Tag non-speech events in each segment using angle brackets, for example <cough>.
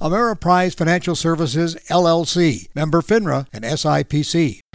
Ameriprise Financial Services, LLC, member FINRA and SIPC.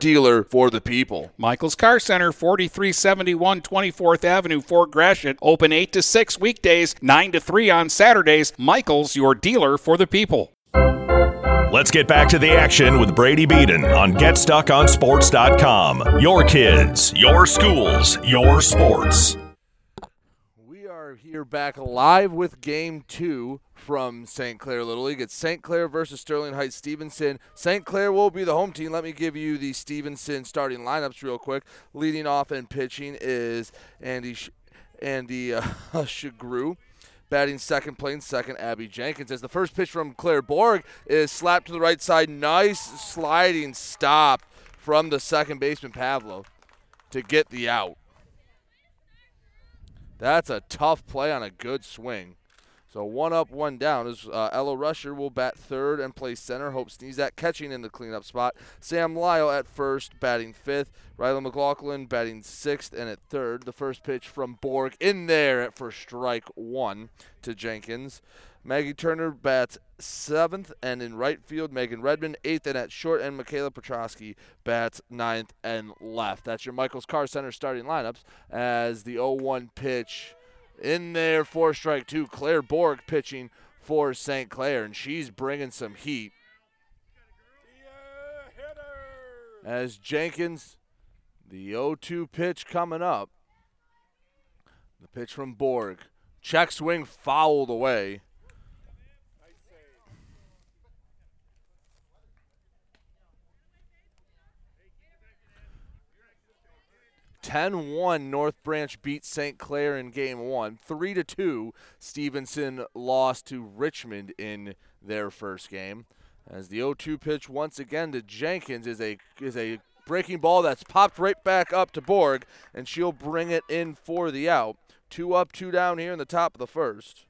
dealer for the people. Michael's Car Center, 4371 24th Avenue, Fort Gratiot. Open 8 to 6 weekdays, 9 to 3 on Saturdays. Michael's, your dealer for the people. Let's get back to the action with Brady Beaton on GetStuckOnSports.com. Your kids, your schools, your sports. We are here back live with game two from St. Clair Little League. It's St. Clair versus Sterling Heights Stevenson. St. Clair will be the home team. Let me give you the Stevenson starting lineups real quick. Leading off and pitching is Andy Sh- Andy <laughs> uh, Shagru. Batting second, playing second, Abby Jenkins. As the first pitch from Claire Borg is slapped to the right side. Nice sliding stop from the second baseman, Pavlo, to get the out. That's a tough play on a good swing. So one up, one down. As uh, Ella Rusher will bat third and play center. Hope Sneezak catching in the cleanup spot. Sam Lyle at first, batting fifth. Riley McLaughlin batting sixth and at third. The first pitch from Borg in there at first strike one to Jenkins. Maggie Turner bats seventh, and in right field, Megan Redmond eighth, and at short and Michaela Petrosky bats ninth and left. That's your Michaels Car Center starting lineups as the 0-1 pitch in there for strike two. Claire Borg pitching for St. Clair, and she's bringing some heat. As Jenkins, the 0-2 pitch coming up. The pitch from Borg. Check swing fouled away. 10-1 North Branch beat St. Clair in game 1. 3 to 2 Stevenson lost to Richmond in their first game. As the 0-2 pitch once again to Jenkins is a is a breaking ball that's popped right back up to Borg and she'll bring it in for the out. 2 up, 2 down here in the top of the first.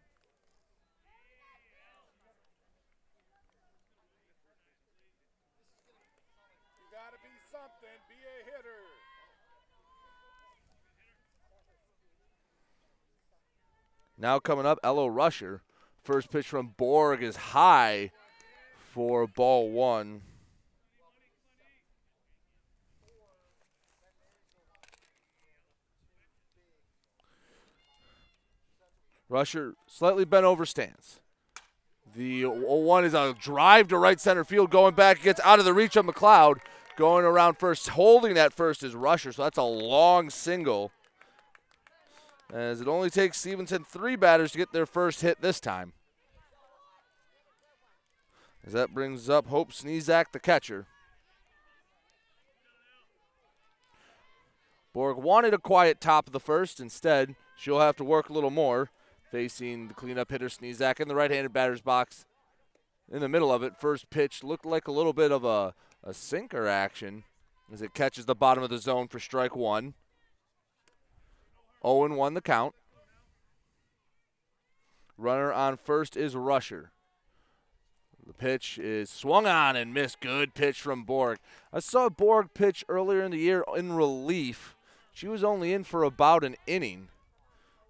Now coming up, Ella Rusher. First pitch from Borg is high for ball one. Rusher slightly bent over stance. The 0-1 is a drive to right center field going back, gets out of the reach of McLeod. Going around first, holding that first is Rusher, so that's a long single as it only takes Stevenson three batters to get their first hit this time. As that brings up Hope Sneezak, the catcher. Borg wanted a quiet top of the first. Instead, she'll have to work a little more, facing the cleanup hitter Sneezak in the right-handed batter's box. In the middle of it, first pitch looked like a little bit of a, a sinker action as it catches the bottom of the zone for strike one. 0 1 the count. Runner on first is Rusher. The pitch is swung on and missed. Good pitch from Borg. I saw Borg pitch earlier in the year in relief. She was only in for about an inning.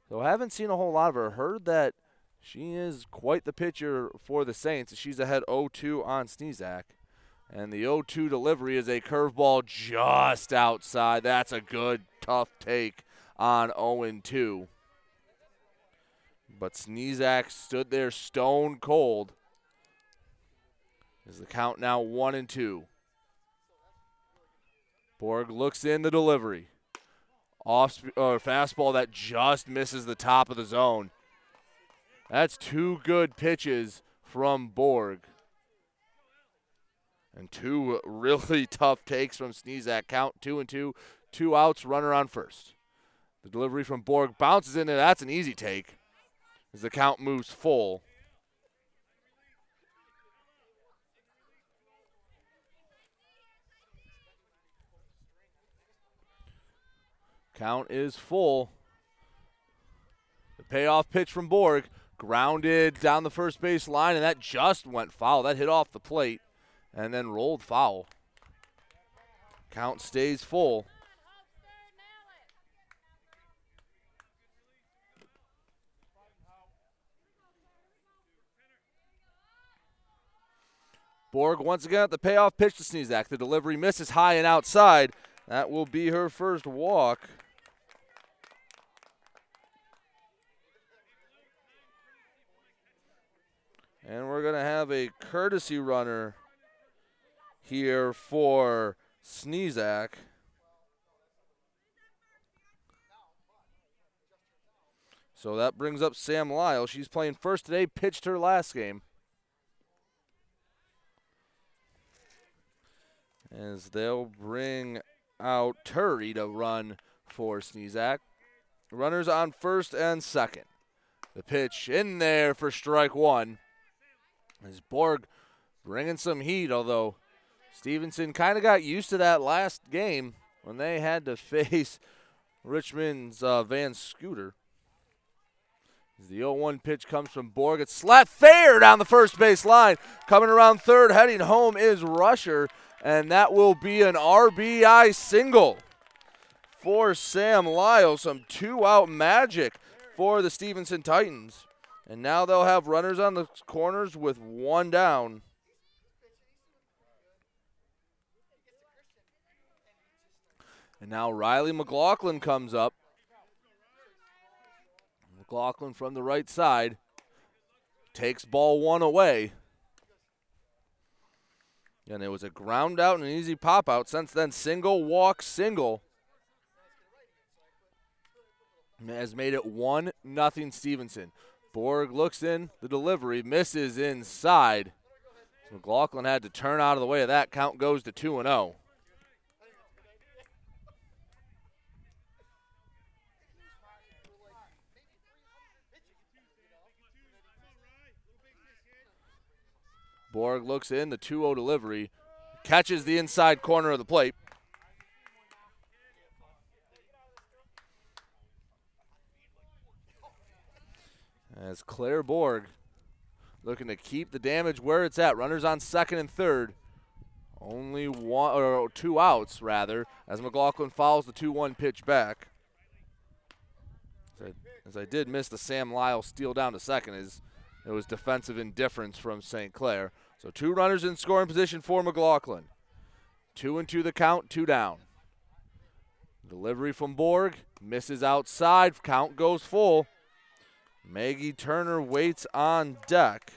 So I haven't seen a whole lot of her. Heard that she is quite the pitcher for the Saints. She's ahead 0-2 on Sneezak. And the 0-2 delivery is a curveball just outside. That's a good, tough take on 0 2. But Sneezak stood there stone cold. Is the count now 1 and 2? Borg looks in the delivery. Off or fastball that just misses the top of the zone. That's two good pitches from Borg. And two <laughs> really tough takes from Sneezak. Count two and two. Two outs, runner on first. The delivery from Borg bounces in there. That's an easy take as the count moves full. Count is full. The payoff pitch from Borg grounded down the first base line, and that just went foul. That hit off the plate and then rolled foul. Count stays full. Borg once again at the payoff pitch to Sneezak. The delivery misses high and outside. That will be her first walk. And we're going to have a courtesy runner here for Sneezak. So that brings up Sam Lyle. She's playing first today, pitched her last game. As they'll bring out Turi to run for Sneezak. Runners on first and second. The pitch in there for strike one. As Borg bringing some heat, although Stevenson kind of got used to that last game when they had to <laughs> face Richmond's uh, Van Scooter. The 0-1 pitch comes from Borg, it's slapped fair down the first base line. Coming around third, heading home is Rusher, and that will be an RBI single for Sam Lyle. Some two-out magic for the Stevenson Titans. And now they'll have runners on the corners with one down. And now Riley McLaughlin comes up. McLaughlin from the right side takes ball one away. And it was a ground out and an easy pop out. Since then, single, walk, single. Has made it 1 nothing Stevenson. Borg looks in, the delivery misses inside. McLaughlin had to turn out of the way of that. Count goes to 2 and 0. Borg looks in, the 2 0 delivery, catches the inside corner of the plate. As Claire Borg looking to keep the damage where it's at. Runners on second and third. Only one or two outs rather, as McLaughlin follows the 2-1 pitch back. As I, as I did miss the Sam Lyle steal down to second, is it was defensive indifference from St. Clair. So two runners in scoring position for McLaughlin. Two and two the count, two down. Delivery from Borg misses outside. Count goes full. Maggie Turner waits on deck.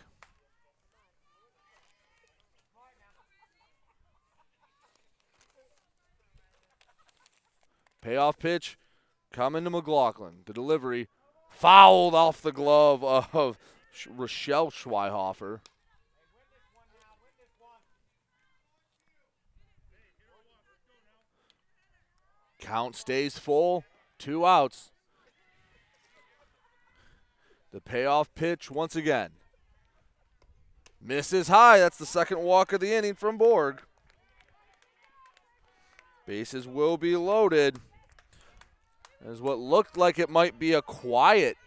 Payoff pitch coming to McLaughlin. The delivery fouled off the glove of Rochelle Schweihofer. Count stays full. Two outs. The payoff pitch once again. Misses high. That's the second walk of the inning from Borg. Bases will be loaded. As what looked like it might be a quiet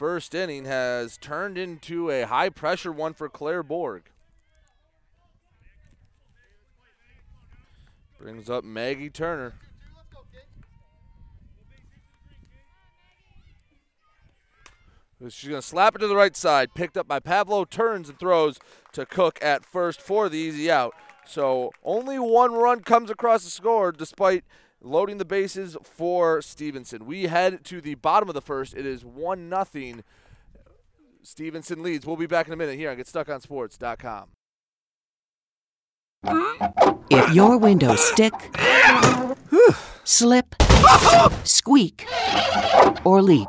first inning has turned into a high pressure one for Claire Borg. Brings up Maggie Turner. She's going to slap it to the right side. Picked up by Pavlo. Turns and throws to Cook at first for the easy out. So only one run comes across the score despite loading the bases for Stevenson. We head to the bottom of the first. It is 1 nothing. Stevenson leads. We'll be back in a minute here on GetStuckOnSports.com. If your windows stick, <sighs> slip, squeak, or leak,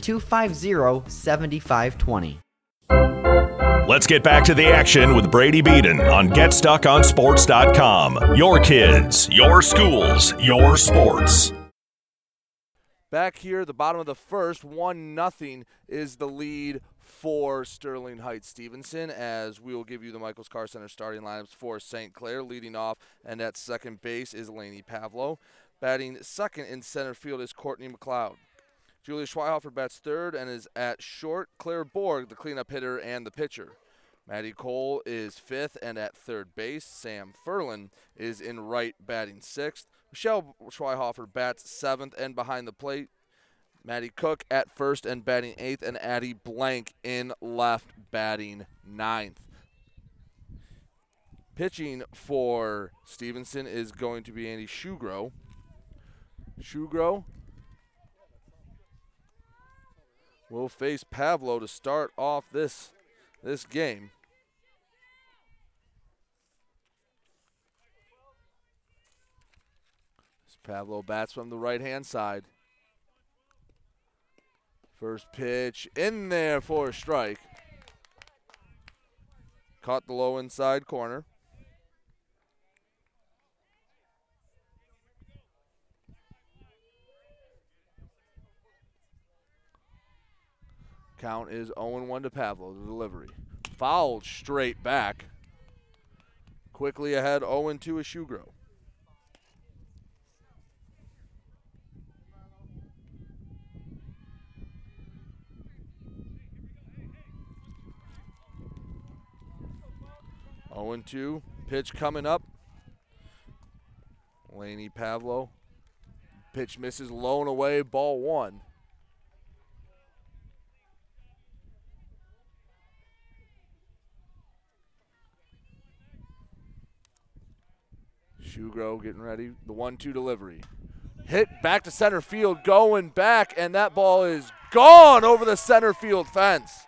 250 7520. Let's get back to the action with Brady Beaton on GetStuckOnSports.com. Your kids, your schools, your sports. Back here, the bottom of the first, one nothing is the lead for Sterling Heights Stevenson. As we will give you the Michaels Car Center starting lineups for St. Clair, leading off, and at second base is Laney Pavlo. Batting second in center field is Courtney McLeod. Julia Schweihofer bats third and is at short. Claire Borg, the cleanup hitter and the pitcher. Maddie Cole is fifth and at third base. Sam Furlan is in right batting sixth. Michelle Schweihofer bats seventh and behind the plate. Maddie Cook at first and batting eighth, and Addie Blank in left batting ninth. Pitching for Stevenson is going to be Andy Shugro. Shugro will face Pavlo to start off this this game. As Pavlo bats from the right hand side. First pitch in there for a strike. Caught the low inside corner. Count is 0-1 to Pavlo, the delivery. Fouled straight back. Quickly ahead, 0-2 is Shugro. Oh and two. Pitch coming up. Laney Pavlo. Pitch misses low and away. Ball one. Shugro getting ready. The one-two delivery. Hit back to center field, going back, and that ball is gone over the center field fence.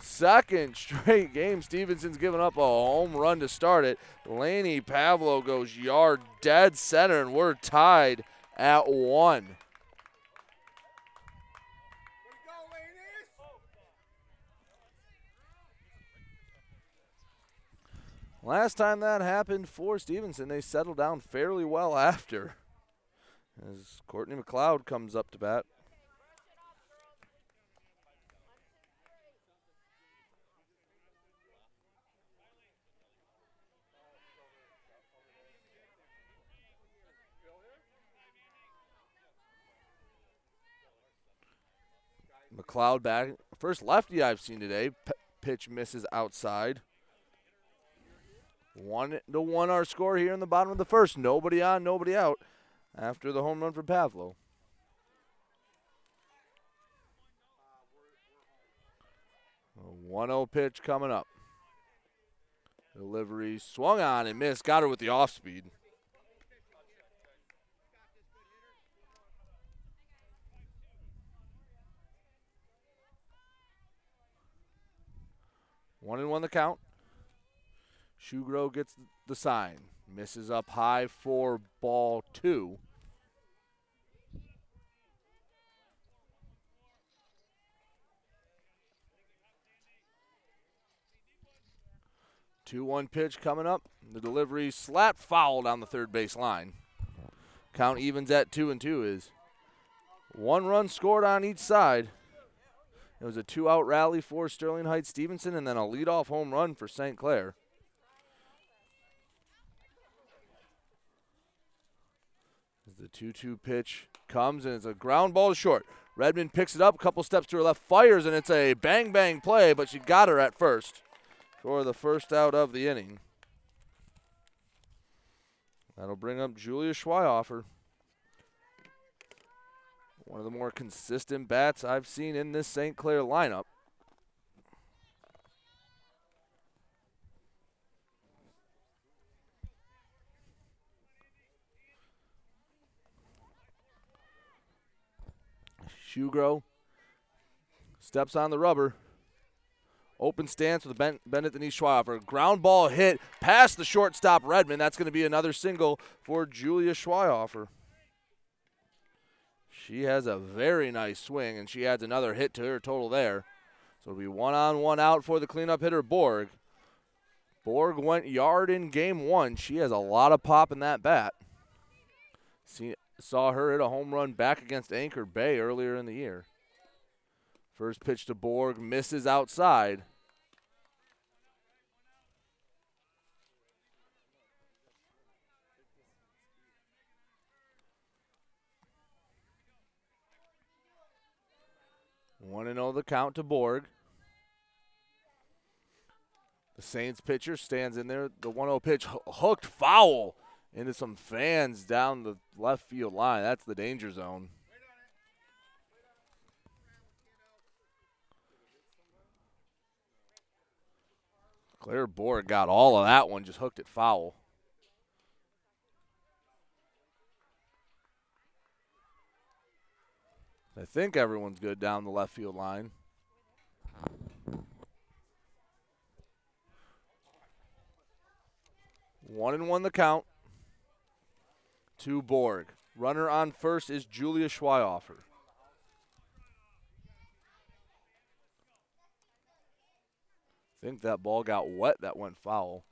Second <laughs> straight game, Stevenson's given up a home run to start it. Laney Pavlo goes yard dead center, and we're tied at one. Last time that happened for Stevenson, they settled down fairly well after. As Courtney McLeod comes up to bat. McLeod back. First lefty I've seen today. P- pitch misses outside. One to one our score here in the bottom of the first. Nobody on, nobody out after the home run for Pavlo. A 1-0 pitch coming up. Delivery swung on and missed. Got her with the off speed. One and one the count. Shugro gets the sign. Misses up high for ball two. Two one pitch coming up. The delivery slap foul down the third base line. Count evens at two and two is one run scored on each side. It was a two out rally for Sterling Heights Stevenson and then a leadoff home run for St. Clair. As the 2 2 pitch comes and it's a ground ball to short. Redmond picks it up, a couple steps to her left, fires, and it's a bang bang play, but she got her at first for the first out of the inning. That'll bring up Julia Schweihofer. One of the more consistent bats I've seen in this St. Clair lineup. Shugro steps on the rubber. Open stance with ben- Bennett Denise Schweihofer. Ground ball hit past the shortstop Redmond. That's going to be another single for Julia Schweihofer. She has a very nice swing, and she adds another hit to her total there. So it'll be one on, one out for the cleanup hitter, Borg. Borg went yard in game one. She has a lot of pop in that bat. See, saw her hit a home run back against Anchor Bay earlier in the year. First pitch to Borg misses outside. One and zero the count to Borg. The Saints pitcher stands in there. The 1-0 pitch hooked foul into some fans down the left field line. That's the danger zone. Claire Borg got all of that one, just hooked it foul. I think everyone's good down the left field line. One and one the count to Borg. Runner on first is Julia Schweihofer. I think that ball got wet. That went foul.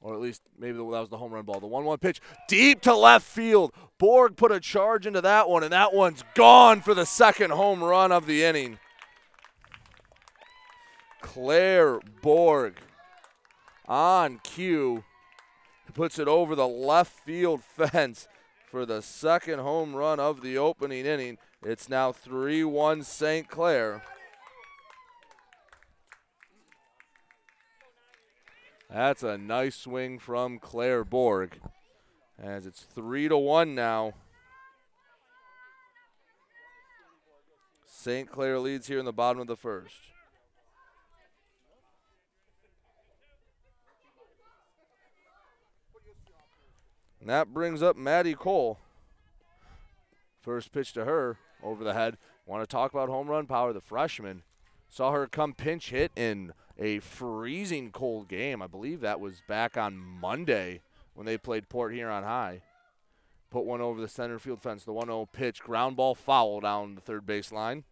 Or at least maybe that was the home run ball. The 1 1 pitch deep to left field. Borg put a charge into that one, and that one's gone for the second home run of the inning. Claire Borg on cue puts it over the left field <laughs> fence for the second home run of the opening inning. It's now 3 1 St. Clair. That's a nice swing from Claire Borg. As it's 3 to 1 now. St. Clair leads here in the bottom of the first. And that brings up Maddie Cole. First pitch to her over the head. Want to talk about home run power? The freshman saw her come pinch hit in a freezing cold game. I believe that was back on Monday when they played Port Huron High. Put one over the center field fence. The 1 0 pitch, ground ball foul down the third base line.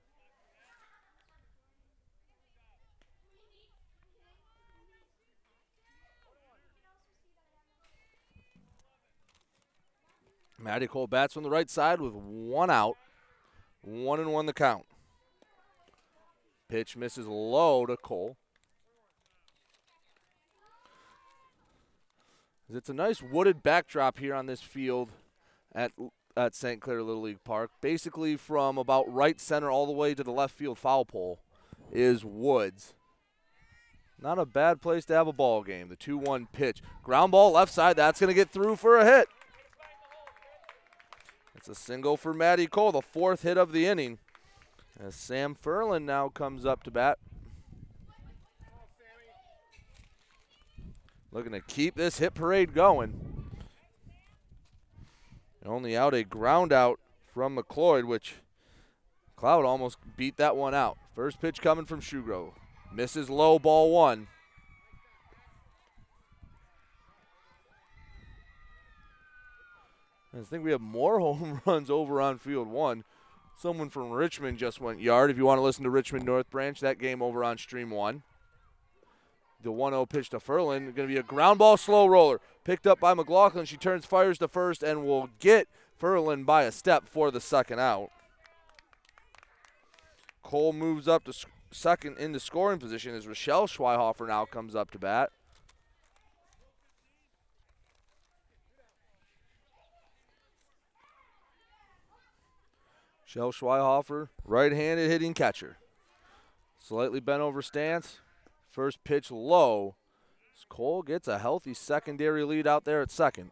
Maddie Cole bats from the right side with one out. One and one the count. Pitch misses low to Cole. It's a nice wooded backdrop here on this field at at St. Clair Little League Park. Basically, from about right center all the way to the left field foul pole is woods. Not a bad place to have a ball game. The 2 1 pitch. Ground ball left side. That's going to get through for a hit. It's a single for Maddie Cole, the fourth hit of the inning. As Sam Furlan now comes up to bat. Looking to keep this hit parade going. Only out a ground out from McLeod, which Cloud almost beat that one out. First pitch coming from Shugrove. Misses low, ball one. I think we have more <laughs> home runs over on field one. Someone from Richmond just went yard. If you want to listen to Richmond North Branch, that game over on stream one. The 1 0 pitch to Furlan. Going to be a ground ball slow roller. Picked up by McLaughlin. She turns, fires to first, and will get Furlan by a step for the second out. Cole moves up to second in the scoring position as Rochelle Schweihofer now comes up to bat. Shell Schweihofer, right-handed hitting catcher. Slightly bent over stance. First pitch low. Cole gets a healthy secondary lead out there at second.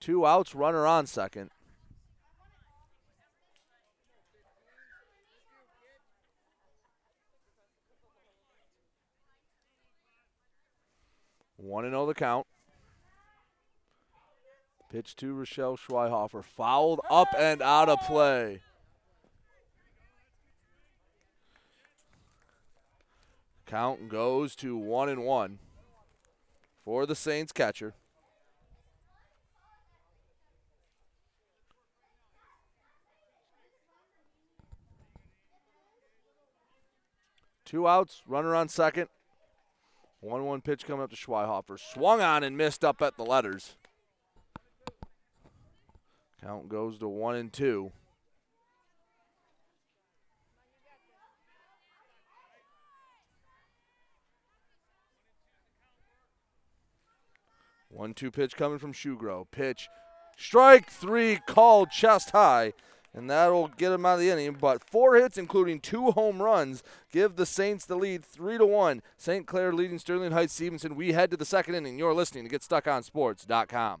Two outs, runner on second. One and zero the count. Pitch to Rochelle Schweihofer. Fouled up and out of play. Count goes to one and one for the Saints catcher. Two outs, runner on second. 1 1 pitch coming up to Schweihofer. Swung on and missed up at the letters. Count goes to one and two. One two pitch coming from Shugro. Pitch, strike three called chest high, and that'll get him out of the inning. But four hits, including two home runs, give the Saints the lead three to one. St. Clair leading Sterling Heights Stevenson. We head to the second inning. You're listening to GetStuckOnSports.com.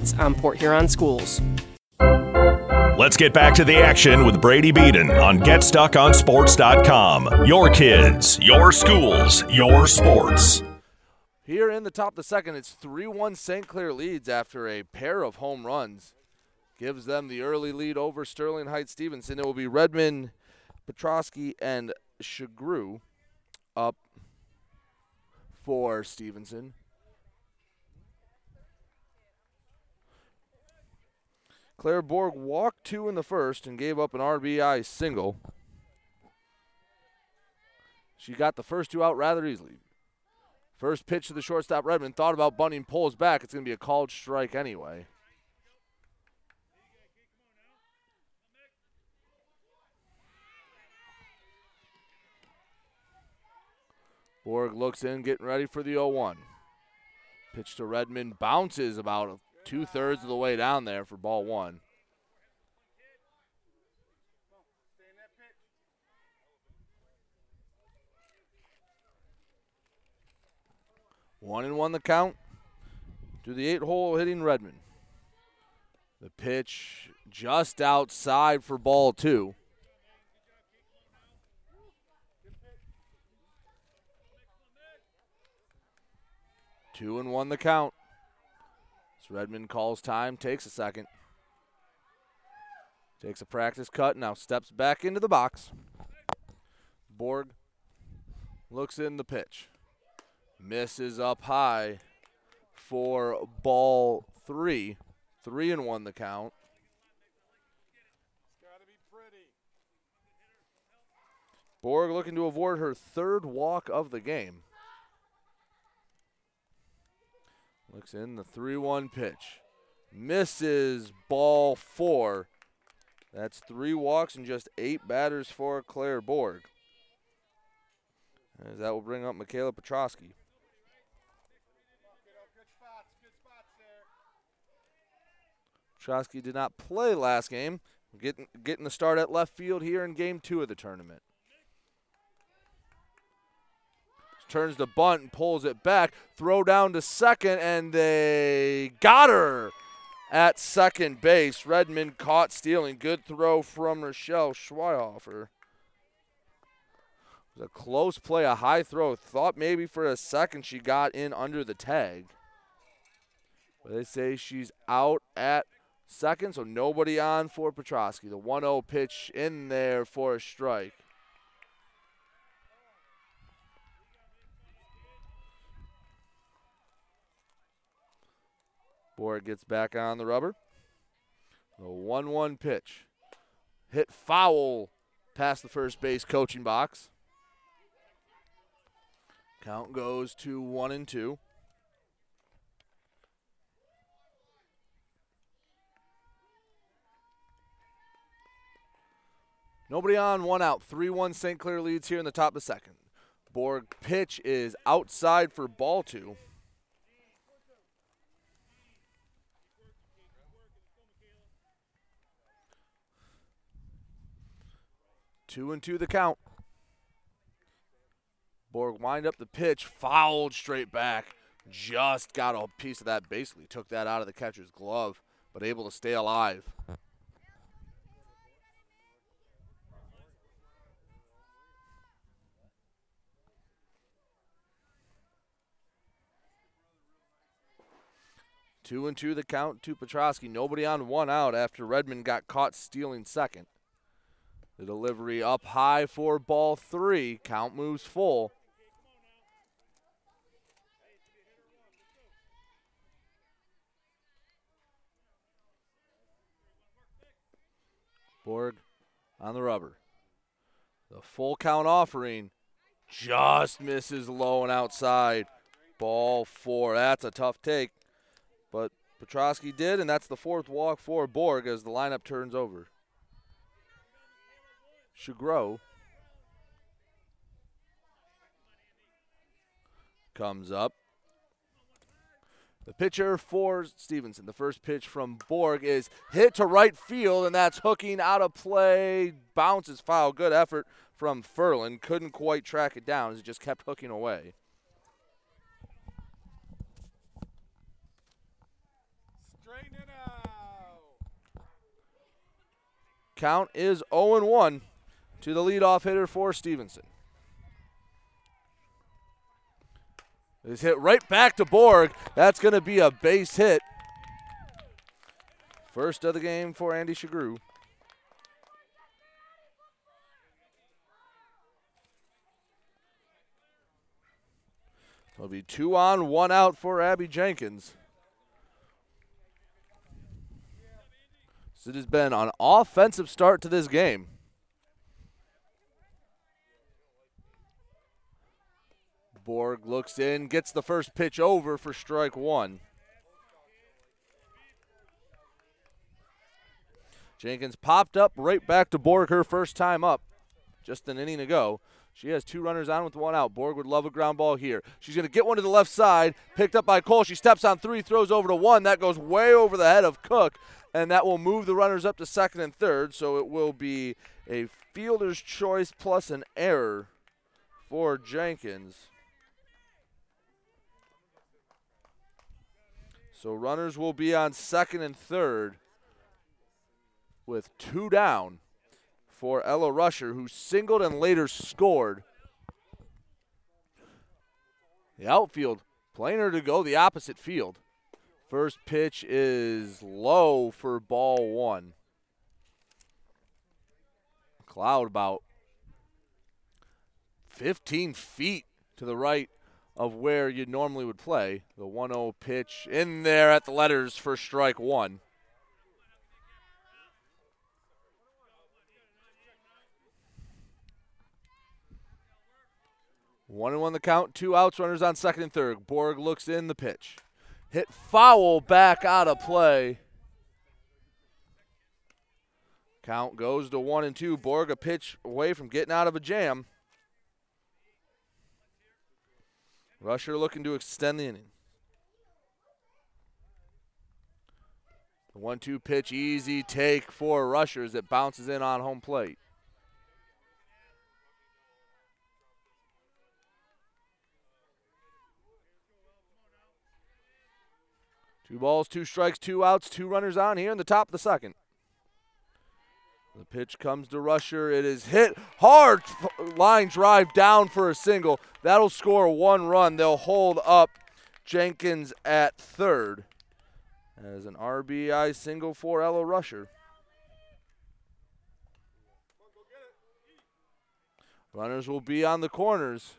on Port Huron schools. Let's get back to the action with Brady Beaton on GetStuckOnSports.com. Your kids, your schools, your sports. Here in the top of the second, it's 3 1 St. Clair leads after a pair of home runs. Gives them the early lead over Sterling Heights Stevenson. It will be Redmond, Petrosky, and Shagru up for Stevenson. Claire Borg walked two in the first and gave up an RBI single. She got the first two out rather easily. First pitch to the shortstop Redmond thought about bunting, pulls back. It's going to be a called strike anyway. Borg looks in, getting ready for the 0 1. Pitch to Redmond bounces about two thirds of the way down there for ball one. One and one the count to the eight hole hitting Redmond. The pitch just outside for ball two. Two and one the count. Redmond calls time, takes a second. Takes a practice cut, now steps back into the box. Borg looks in the pitch. Misses up high for ball three. Three and one the count. Borg looking to avoid her third walk of the game. Looks in the 3 1 pitch. Misses ball four. That's three walks and just eight batters for Claire Borg. As that will bring up Michaela Petrosky. Petrosky did not play last game, getting, getting the start at left field here in game two of the tournament. Turns the bunt and pulls it back. Throw down to second, and they got her at second base. Redmond caught stealing. Good throw from Rochelle Schweihofer. It was a close play, a high throw. Thought maybe for a second she got in under the tag. But they say she's out at second, so nobody on for Petrosky. The 1 0 pitch in there for a strike. Borg gets back on the rubber. The 1 1 pitch. Hit foul past the first base coaching box. Count goes to 1 and 2. Nobody on, one out. 3 1 St. Clair leads here in the top of the second. Borg pitch is outside for ball two. Two and two the count. Borg wind up the pitch, fouled straight back. Just got a piece of that, basically took that out of the catcher's glove, but able to stay alive. Two and two the count to Petrosky. Nobody on one out after Redmond got caught stealing second. The delivery up high for ball three. Count moves full. Borg on the rubber. The full count offering just misses low and outside. Ball four. That's a tough take. But Petrosky did, and that's the fourth walk for Borg as the lineup turns over. Shagro comes up. The pitcher for Stevenson. The first pitch from Borg is hit to right field, and that's hooking out of play. Bounces foul. Good effort from Furlan. Couldn't quite track it down as it just kept hooking away. Count is 0 1 to the leadoff hitter for Stevenson. Is hit right back to Borg. That's going to be a base hit. First of the game for Andy Shagru. It'll be two on, one out for Abby Jenkins. So it has been an offensive start to this game. Borg looks in, gets the first pitch over for strike one. Jenkins popped up right back to Borg her first time up, just an inning ago. She has two runners on with one out. Borg would love a ground ball here. She's going to get one to the left side, picked up by Cole. She steps on three, throws over to one. That goes way over the head of Cook, and that will move the runners up to second and third. So it will be a fielder's choice plus an error for Jenkins. So runners will be on second and third with two down for Ella Rusher, who singled and later scored. The outfield playing her to go the opposite field. First pitch is low for ball one. McLeod about 15 feet to the right of where you normally would play. The 1 0 pitch in there at the letters for strike one. One and one the count, two outs, runners on second and third. Borg looks in the pitch. Hit foul back out of play. Count goes to one and two. Borg a pitch away from getting out of a jam. Rusher looking to extend the inning. The one two pitch, easy take for Rushers that bounces in on home plate. Two balls, two strikes, two outs, two runners on here in the top of the second. The pitch comes to Rusher. It is hit hard. Line drive down for a single. That'll score one run. They'll hold up Jenkins at third as an RBI single for Ella Rusher. Runners will be on the corners.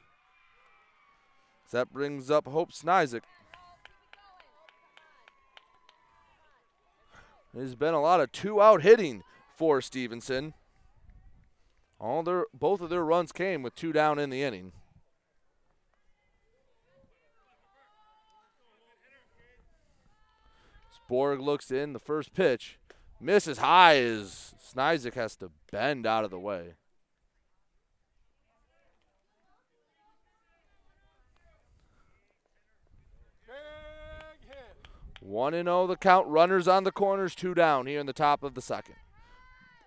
That brings up Hope Snizik. There's been a lot of two out hitting for Stevenson. All their both of their runs came with two down in the inning. Borg looks in the first pitch. Misses high as Snizik has to bend out of the way. One and zero the count. Runners on the corners, two down here in the top of the second.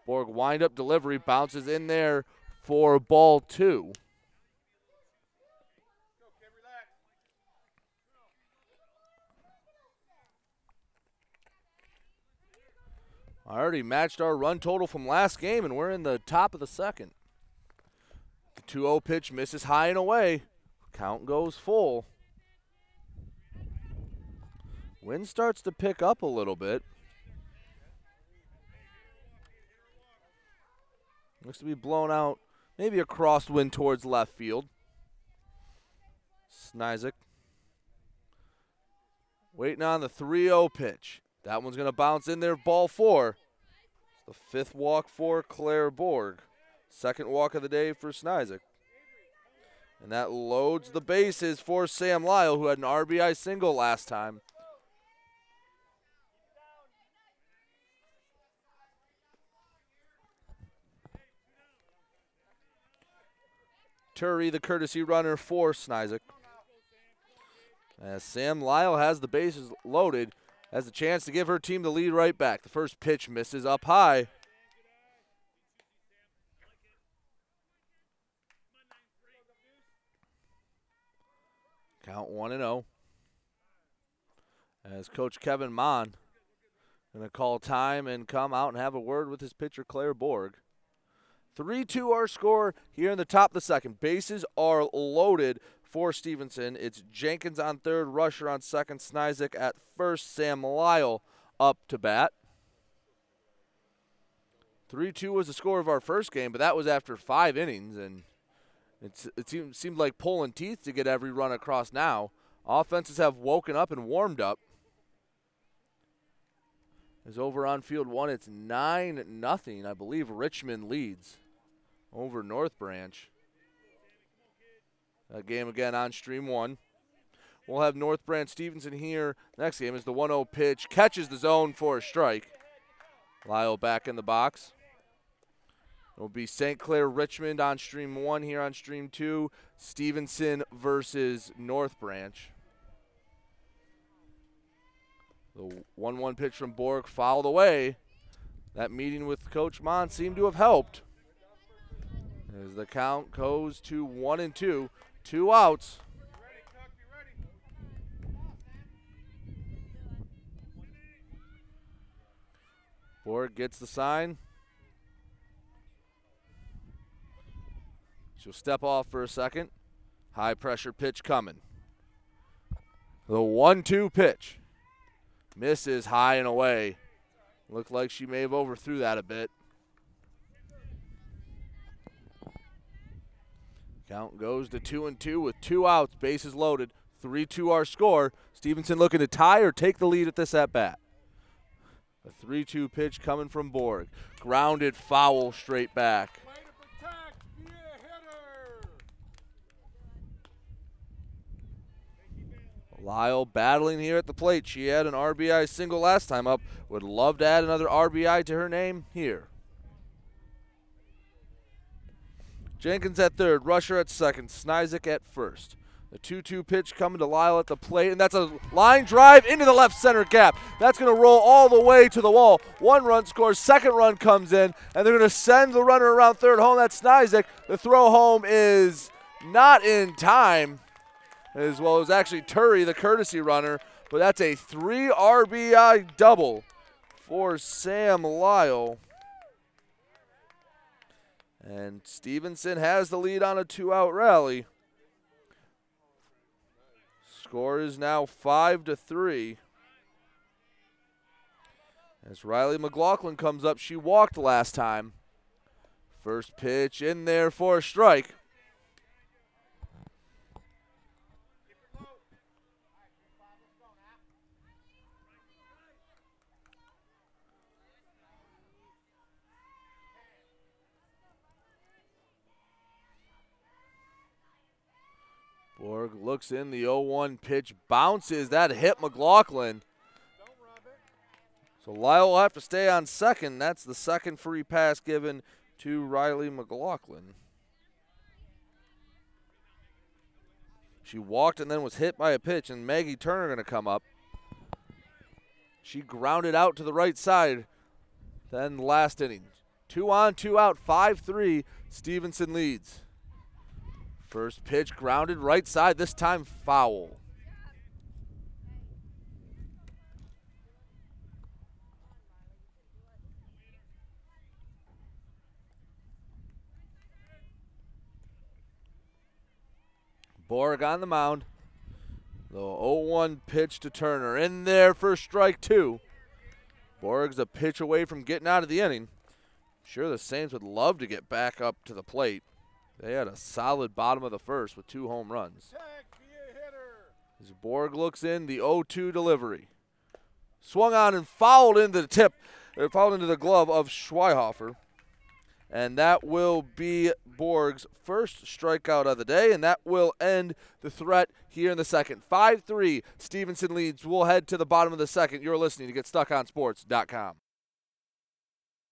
Borg wind up delivery bounces in there for ball two. I already matched our run total from last game, and we're in the top of the second. The 2 0 pitch misses high and away. Count goes full. Wind starts to pick up a little bit. Looks to be blown out, maybe a crosswind towards left field. Snizik waiting on the 3 0 pitch. That one's going to bounce in there, ball four. The fifth walk for Claire Borg. Second walk of the day for Snizik. And that loads the bases for Sam Lyle, who had an RBI single last time. Turi, the courtesy runner for Snizik. As Sam Lyle has the bases loaded, has the chance to give her team the lead right back. The first pitch misses up high. Count 1 and 0. As Coach Kevin Mon going to call time and come out and have a word with his pitcher, Claire Borg. 3 2 our score here in the top of the second. Bases are loaded for Stevenson. It's Jenkins on third, Rusher on second, Snizik at first, Sam Lyle up to bat. 3 2 was the score of our first game, but that was after five innings, and it seemed, seemed like pulling teeth to get every run across now. Offenses have woken up and warmed up. Is over on field one. It's nine nothing. I believe Richmond leads over North Branch. That game again on stream one. We'll have North Branch Stevenson here. Next game is the 1 0 pitch. Catches the zone for a strike. Lyle back in the box. It'll be St. Clair Richmond on stream one here on stream two. Stevenson versus North Branch. The 1 1 pitch from Borg fouled away. That meeting with Coach Mon seemed to have helped. As the count goes to 1 and 2, two outs. Borg gets the sign. She'll step off for a second. High pressure pitch coming. The 1 2 pitch. Misses high and away. Looked like she may have overthrew that a bit. Count goes to 2 and 2 with two outs, bases loaded. 3 2 our score. Stevenson looking to tie or take the lead at this at bat. A 3 2 pitch coming from Borg. Grounded foul straight back. Lyle battling here at the plate. She had an RBI single last time up. Would love to add another RBI to her name here. Jenkins at third, Rusher at second, Snizik at first. The 2 2 pitch coming to Lyle at the plate, and that's a line drive into the left center gap. That's going to roll all the way to the wall. One run scores, second run comes in, and they're going to send the runner around third home. That's Snizik. The throw home is not in time as well as actually Turi, the courtesy runner. But that's a three RBI double for Sam Lyle. And Stevenson has the lead on a two out rally. Score is now five to three. As Riley McLaughlin comes up, she walked last time. First pitch in there for a strike. Borg looks in the 0 1 pitch, bounces. That hit McLaughlin. So Lyle will have to stay on second. That's the second free pass given to Riley McLaughlin. She walked and then was hit by a pitch, and Maggie Turner going to come up. She grounded out to the right side. Then last inning. Two on, two out, 5 3. Stevenson leads. First pitch grounded right side, this time foul. Borg on the mound. The 0-1 pitch to Turner. In there for strike two. Borg's a pitch away from getting out of the inning. Sure, the Saints would love to get back up to the plate. They had a solid bottom of the first with two home runs. As Borg looks in, the 0-2 delivery. Swung on and fouled into the tip, or fouled into the glove of Schweihofer. And that will be Borg's first strikeout of the day, and that will end the threat here in the second. 5 3, Stevenson leads. We'll head to the bottom of the second. You're listening to GetStuckOnSports.com.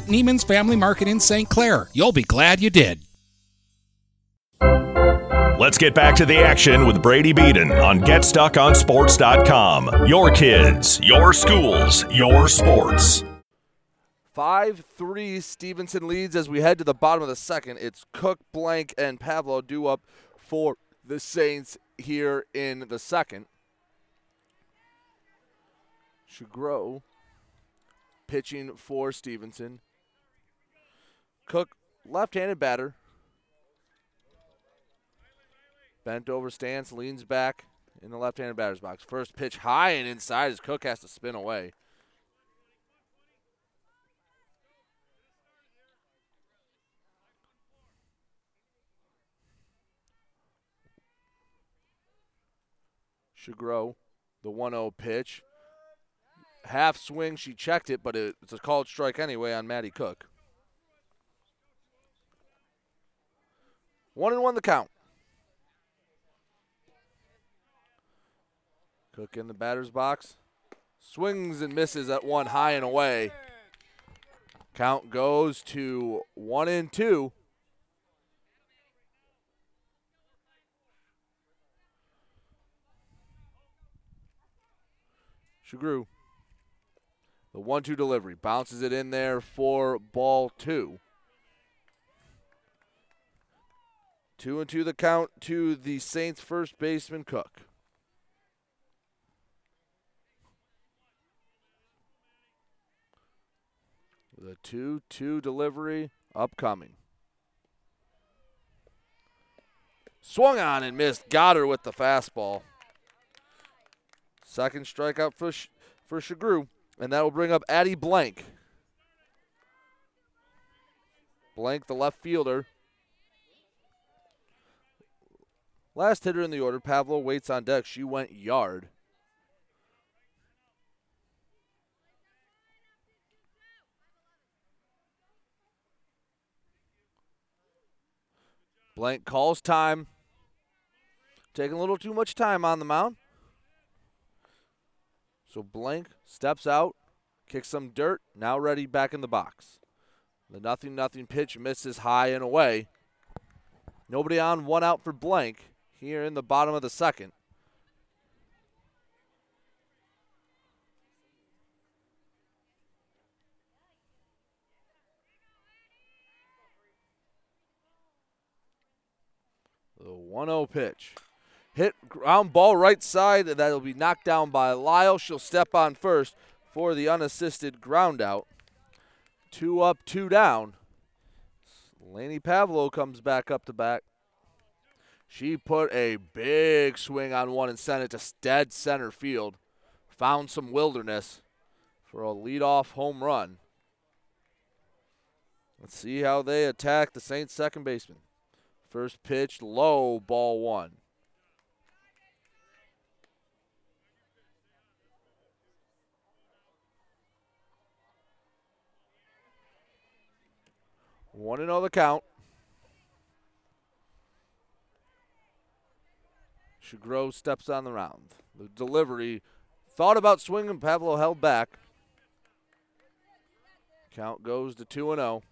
Neiman's Family Market in St. Clair. You'll be glad you did. Let's get back to the action with Brady Beaton on GetStuckOnSports.com. Your kids, your schools, your sports. 5 3 Stevenson leads as we head to the bottom of the second. It's Cook, Blank, and Pavlo due up for the Saints here in the second. Shagro pitching for Stevenson. Cook, left handed batter. Bent over stance, leans back in the left handed batter's box. First pitch high and inside as Cook has to spin away. Shagro, the 1 0 pitch. Half swing, she checked it, but it, it's a called strike anyway on Maddie Cook. One and one the count. Cook in the batter's box. Swings and misses at one high and away. Count goes to one and two. Shagru. The one two delivery. Bounces it in there for ball two. Two and two the count to the Saints first baseman Cook. The 2 2 delivery upcoming. Swung on and missed. Her with the fastball. Second strikeout for, Sh- for Shagru, and that will bring up Addie Blank. Blank, the left fielder. Last hitter in the order, Pavlo waits on deck. She went yard. Blank calls time. Taking a little too much time on the mound. So Blank steps out, kicks some dirt, now ready back in the box. The nothing nothing pitch misses high and away. Nobody on, one out for Blank here in the bottom of the second. The 1 0 pitch. Hit ground ball right side. That'll be knocked down by Lyle. She'll step on first for the unassisted ground out. Two up, two down. Laney Pavlo comes back up to back. She put a big swing on one and sent it to dead center field. Found some wilderness for a leadoff home run. Let's see how they attack the Saints second baseman. First pitch, low, ball one. One and zero the count. Shagro steps on the round. The delivery thought about swinging. Pavlo held back. Count goes to 2 and 0.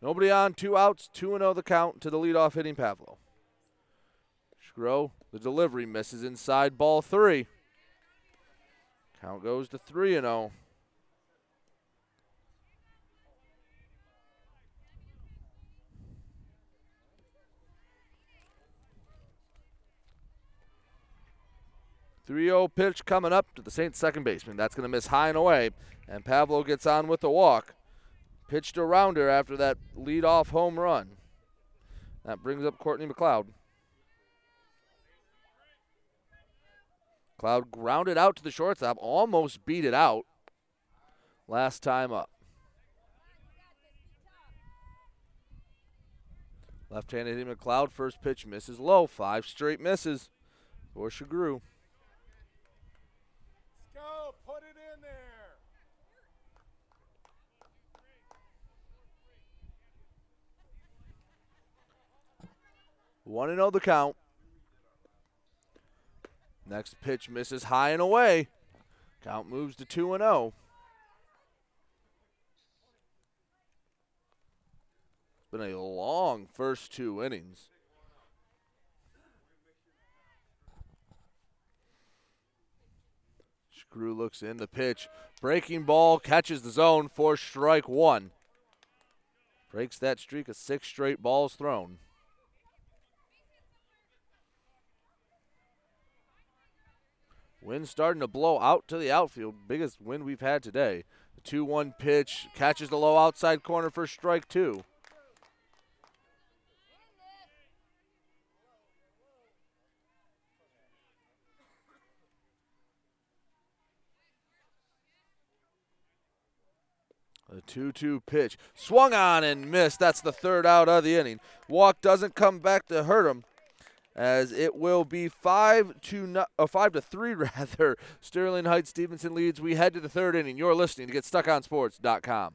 Nobody on, two outs, 2 0 the count to the leadoff hitting Pavlo. Shagro, the delivery misses inside ball three. Count goes to 3 and 0. Three zero pitch coming up to the Saints second baseman. That's going to miss high and away. And Pavlo gets on with the walk. Pitched a rounder after that lead-off home run. That brings up Courtney McLeod. McLeod grounded out to the shortstop, almost beat it out last time up. Left-handed hitting McLeod, first pitch misses low, five straight misses for Shagru. Go, put it in there. One and zero the count. Next pitch misses high and away. Count moves to two and oh. zero. It's been a long first two innings. Screw looks in the pitch. Breaking ball catches the zone for strike one. Breaks that streak of six straight balls thrown. Wind starting to blow out to the outfield. Biggest wind we've had today. The 2 1 pitch catches the low outside corner for strike two. A 2 2 pitch. Swung on and missed. That's the third out of the inning. Walk doesn't come back to hurt him as it will be five to no, uh, five to three <laughs> rather. Sterling Heights Stevenson leads. We head to the third inning. You're listening to GetStuckOnSports.com.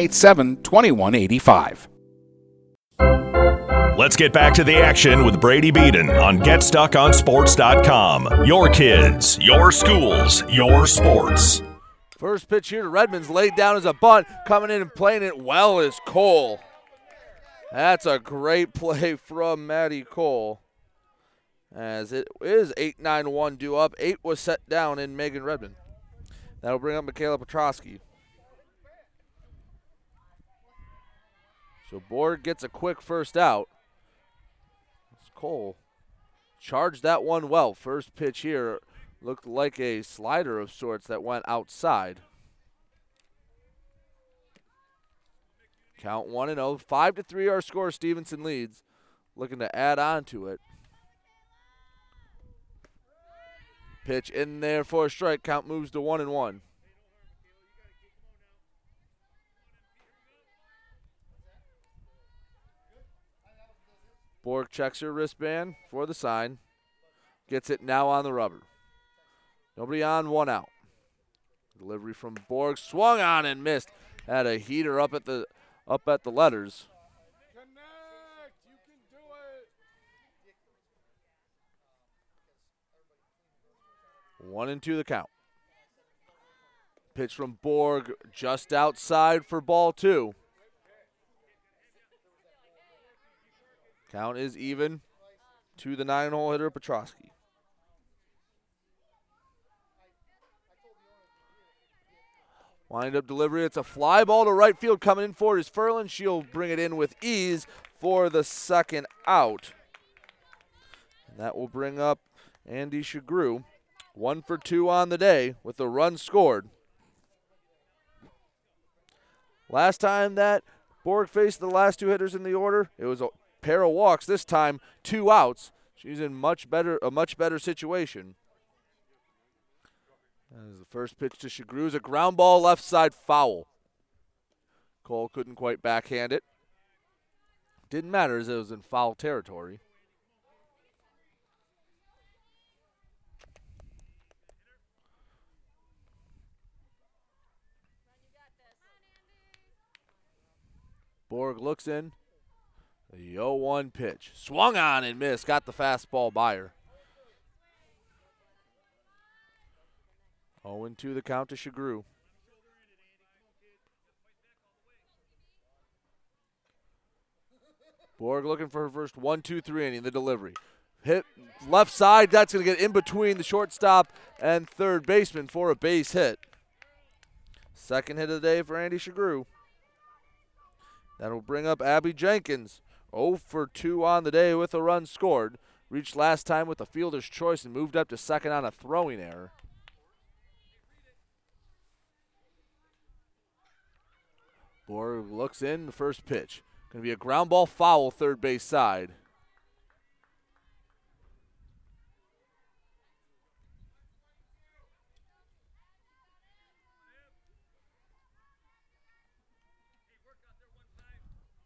987 2185. Let's get back to the action with Brady Beaton on GetStuckOnSports.com. Your kids, your schools, your sports. First pitch here to Redmond's laid down as a bunt. Coming in and playing it well is Cole. That's a great play from Maddie Cole. As it is 8 9 1 due up. Eight was set down in Megan Redmond. That'll bring up Michaela Petrosky. So Borg gets a quick first out. It's Cole charged that one well. First pitch here looked like a slider of sorts that went outside. Count 1 and 0. 5 to 3 our score. Stevenson leads. Looking to add on to it. Pitch in there for a strike. Count moves to 1 and 1. Borg checks her wristband for the sign. Gets it now on the rubber. Nobody on, one out. Delivery from Borg swung on and missed. Had a heater up at the up at the letters. One and two the count. Pitch from Borg just outside for ball two. Count is even to the nine hole hitter Petrosky. Wind up delivery. It's a fly ball to right field coming in for it is Furlan. She'll bring it in with ease for the second out. And that will bring up Andy Shagru. One for two on the day with a run scored. Last time that Borg faced the last two hitters in the order, it was pair of walks. This time, two outs. She's in much better a much better situation. As the first pitch to Shagru is a ground ball left side foul. Cole couldn't quite backhand it. Didn't matter as it was in foul territory. Borg looks in. The 0 1 pitch. Swung on and missed. Got the fastball by her. 0 2 the count to Shagru. Borg looking for her first one, two, three inning. The delivery. Hit left side. That's going to get in between the shortstop and third baseman for a base hit. Second hit of the day for Andy Shagru. That'll bring up Abby Jenkins. 0 for 2 on the day with a run scored. Reached last time with a fielder's choice and moved up to second on a throwing error. Borg looks in the first pitch. Going to be a ground ball foul, third base side.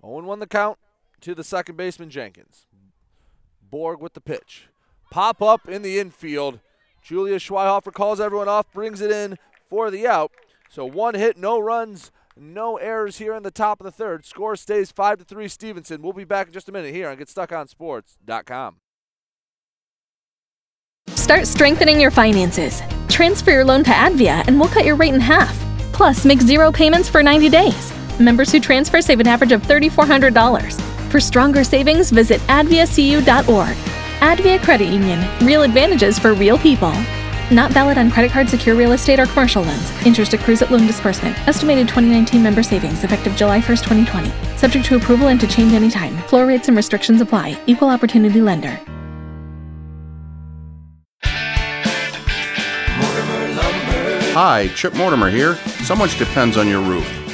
Owen won the count to the second baseman Jenkins. Borg with the pitch. Pop up in the infield. Julia Schweihofer calls everyone off, brings it in for the out. So one hit, no runs, no errors here in the top of the third. Score stays 5 to 3 Stevenson. We'll be back in just a minute here on GetStuckOnSports.com. Start strengthening your finances. Transfer your loan to Advia and we'll cut your rate in half. Plus, make zero payments for 90 days. Members who transfer save an average of $3,400. For stronger savings, visit adviacu.org. Advia Credit Union. Real advantages for real people. Not valid on credit card, secure real estate, or commercial loans. Interest accrues at loan disbursement. Estimated 2019 member savings effective July 1st, 2020. Subject to approval and to change anytime. Floor rates and restrictions apply. Equal opportunity lender. Hi, Chip Mortimer here. So much depends on your roof.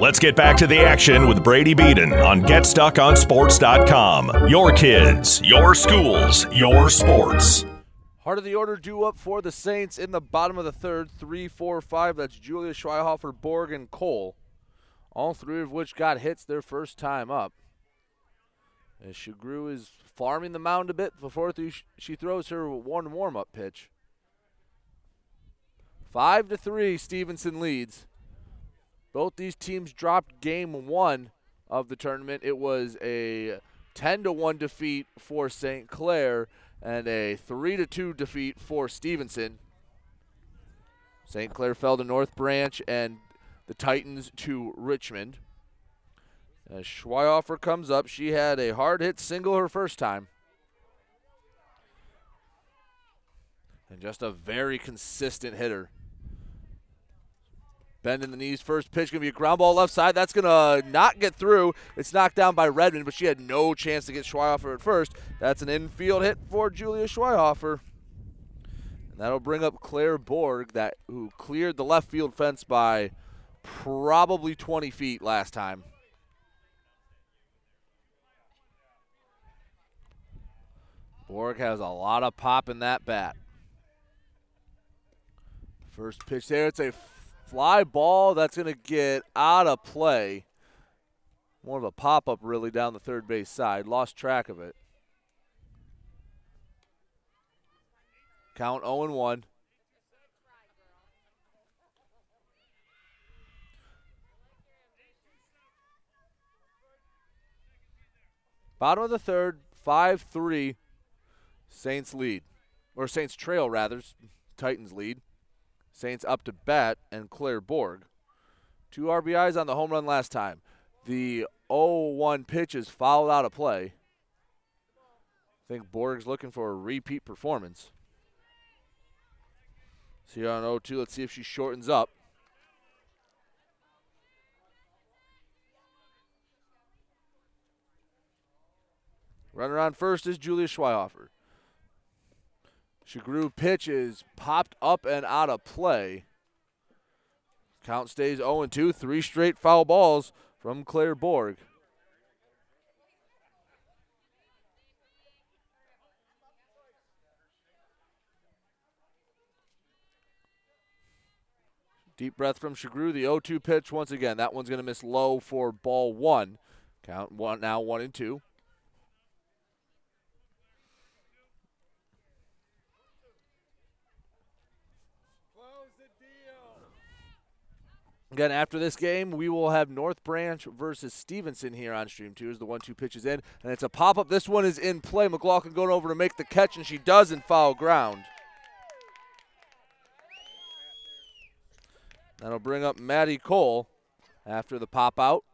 Let's get back to the action with Brady Beaton on GetStuckOnSports.com. Your kids, your schools, your sports. Heart of the order due up for the Saints in the bottom of the third. Three, four, five. That's Julia Schweihofer, Borg, and Cole. All three of which got hits their first time up. As Shagru is farming the mound a bit before she throws her one warm up pitch. Five to three, Stevenson leads. Both these teams dropped game one of the tournament. It was a 10 to 1 defeat for St. Clair and a 3 to 2 defeat for Stevenson. St. Clair fell to North Branch and the Titans to Richmond. As Schweihofer comes up, she had a hard hit single her first time. And just a very consistent hitter. Bending the knees, first pitch going to be a ground ball left side. That's going to uh, not get through. It's knocked down by Redmond, but she had no chance to get Schweihofer at first. That's an infield hit for Julia Schweihofer. And That'll bring up Claire Borg, that who cleared the left field fence by probably 20 feet last time. Borg has a lot of pop in that bat. First pitch there, it's a fly ball that's going to get out of play. More of a pop up, really, down the third base side. Lost track of it. Count 0 1. Bottom of the third, 5 3. Saints lead. Or Saints trail, rather. Titans lead. Saints up to bat and Claire Borg. Two RBIs on the home run last time. The 0 1 pitch is fouled out of play. I think Borg's looking for a repeat performance. See on 0 2. Let's see if she shortens up. Runner on first is Julia Schweihofer. Shagru pitch is popped up and out of play. Count stays 0 2. Three straight foul balls from Claire Borg. Deep breath from Shagru. The 0 2 pitch once again. That one's going to miss low for ball one. Count one now one and two. Again, after this game, we will have North Branch versus Stevenson here on Stream 2 as the 1 2 pitches in. And it's a pop up. This one is in play. McLaughlin going over to make the catch, and she does in foul ground. That'll bring up Maddie Cole after the pop out.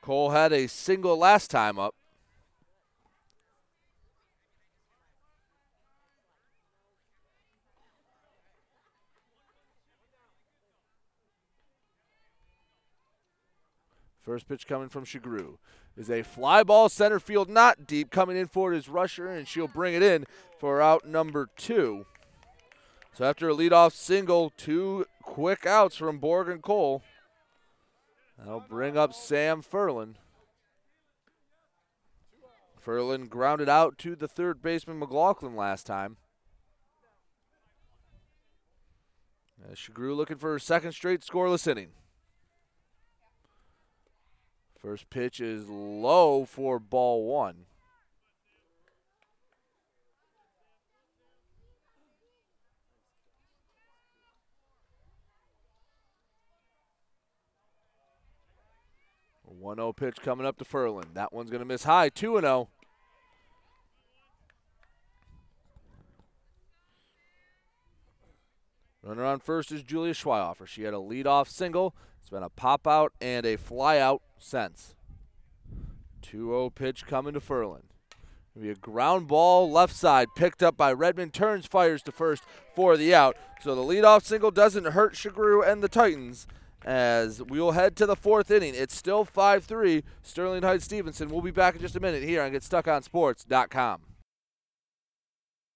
Cole had a single last time up. First pitch coming from Shagru is a fly ball center field, not deep. Coming in for it is Rusher, and she'll bring it in for out number two. So after a leadoff single, two quick outs from Borg and Cole. That'll bring up Sam Furlan. Furlan grounded out to the third baseman McLaughlin last time. Shagru looking for her second straight scoreless inning. First pitch is low for ball one. A 1 0 pitch coming up to Furlan. That one's going to miss high. 2 and 0. Runner on first is Julia Schweihofer. She had a leadoff single. It's been a pop out and a fly out since. 2 0 pitch coming to Furlan. Be a ground ball left side picked up by Redmond. Turns, fires to first for the out. So the leadoff single doesn't hurt Shagru and the Titans as we will head to the fourth inning. It's still 5 3. Sterling Heights Stevenson. We'll be back in just a minute here on GetStuckOnSports.com.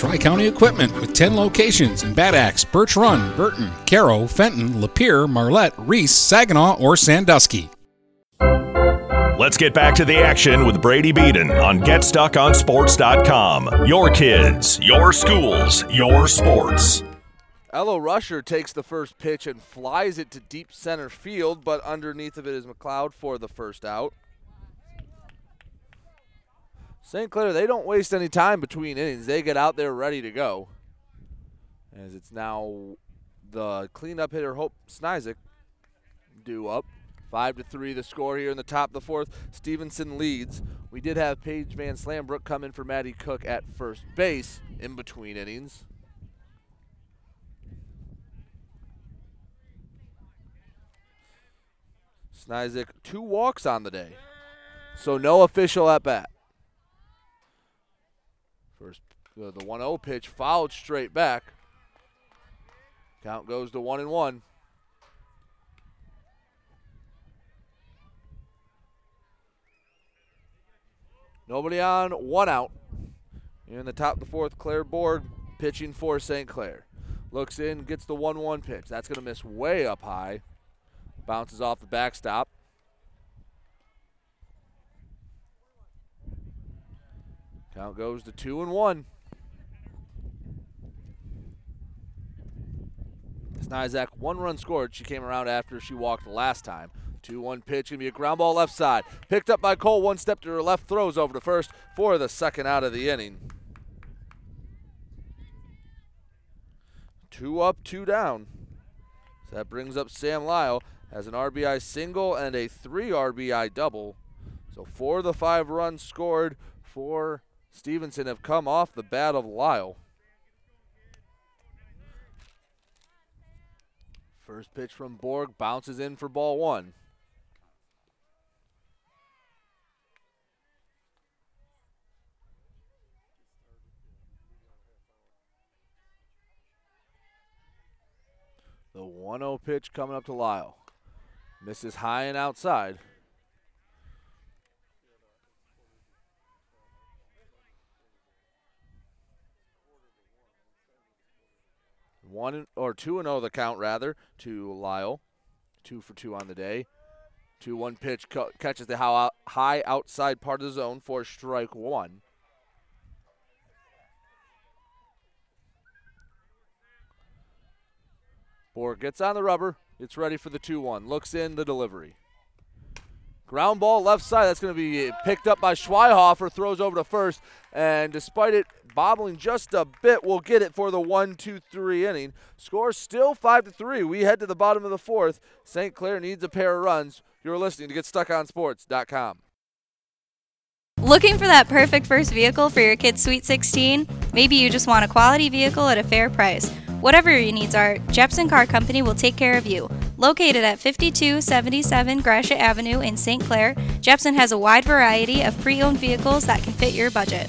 Tri County Equipment with 10 locations in Bad Axe, Birch Run, Burton, Caro, Fenton, Lapeer, Marlette, Reese, Saginaw, or Sandusky. Let's get back to the action with Brady Beaton on GetStuckOnSports.com. Your kids, your schools, your sports. Ella Rusher takes the first pitch and flies it to deep center field, but underneath of it is McLeod for the first out. St. Clair, they don't waste any time between innings. They get out there ready to go. As it's now the cleanup hitter Hope Snizik due up. Five to three, the score here in the top of the fourth. Stevenson leads. We did have Paige Van Slambrook come in for Maddie Cook at first base in between innings. Snizik, two walks on the day. So no official at bat. The 1 0 pitch fouled straight back. Count goes to 1 and 1. Nobody on, one out. In the top of the fourth, Claire Borg pitching for St. Clair. Looks in, gets the 1 1 pitch. That's going to miss way up high. Bounces off the backstop. Count goes to 2 and 1. Snizak, one run scored. She came around after she walked last time. 2 1 pitch, gonna be a ground ball left side. Picked up by Cole, one step to her left, throws over to first for the second out of the inning. Two up, two down. So that brings up Sam Lyle has an RBI single and a three RBI double. So four of the five runs scored for Stevenson have come off the bat of Lyle. First pitch from Borg bounces in for ball one. The 1 0 pitch coming up to Lyle. Misses high and outside. One or two and zero the count rather to Lyle, two for two on the day. Two one pitch co- catches the how- high outside part of the zone for strike one. Borg gets on the rubber. It's ready for the 2 1. Looks in the delivery. Ground ball left side. That's going to be picked up by Schweihofer. Throws over to first. And despite it bobbling just a bit, we'll get it for the 1 2 3 inning. Score still 5 to 3. We head to the bottom of the fourth. St. Clair needs a pair of runs. You're listening to GetStuckOnSports.com. Looking for that perfect first vehicle for your kid's Sweet 16? Maybe you just want a quality vehicle at a fair price. Whatever your needs are, Jepson Car Company will take care of you. Located at 5277 Gratiot Avenue in St. Clair, Jepson has a wide variety of pre owned vehicles that can fit your budget.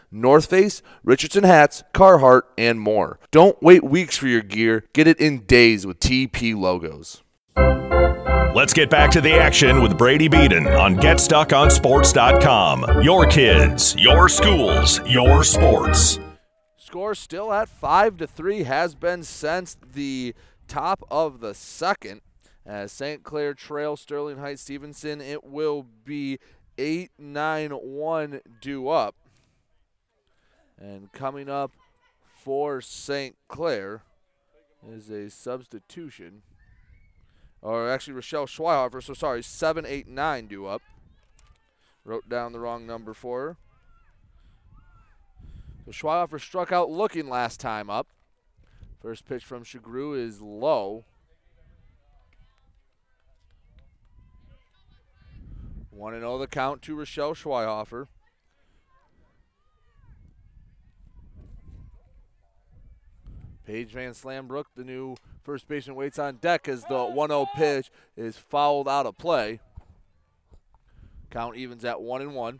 North Face, Richardson hats, Carhartt, and more. Don't wait weeks for your gear. Get it in days with TP logos. Let's get back to the action with Brady Beaton on GetStuckOnSports.com. Your kids, your schools, your sports. Score still at five to three has been since the top of the second. As St. Clair trail Sterling Heights Stevenson, it will be 8 9 1 due up. And coming up for St. Clair is a substitution. Or actually, Rochelle Schweihofer. So sorry, 789 due up. Wrote down the wrong number for her. So Schweihofer struck out looking last time up. First pitch from Shagru is low. 1 and 0 the count to Rochelle Schweihofer. Paige Van Slambrook, the new first baseman, waits on deck as the 1 0 pitch is fouled out of play. Count evens at 1 and 1.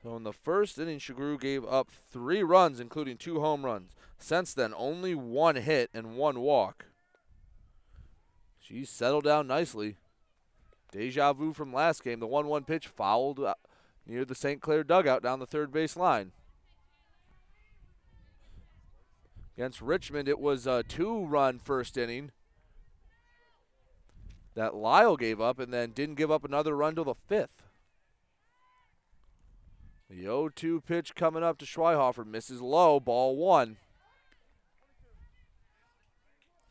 So in the first inning, Shagru gave up three runs, including two home runs. Since then, only one hit and one walk. She's settled down nicely. Deja vu from last game. The 1 1 pitch fouled uh, near the St. Clair dugout down the third base line. Against Richmond, it was a two run first inning that Lyle gave up and then didn't give up another run till the fifth. The 0 2 pitch coming up to Schweihofer misses low, ball one.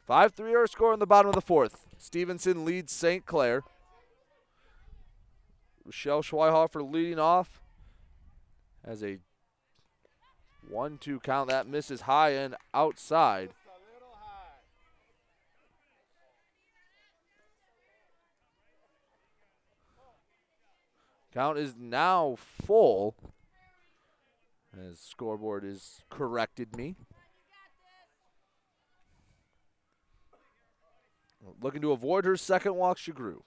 5 3 our score in the bottom of the fourth. Stevenson leads St. Clair. Rochelle Schweihofer leading off as a 1 2 count. That misses high and outside. Count is now full. As scoreboard is corrected me. Looking to avoid her second walk, Shagru.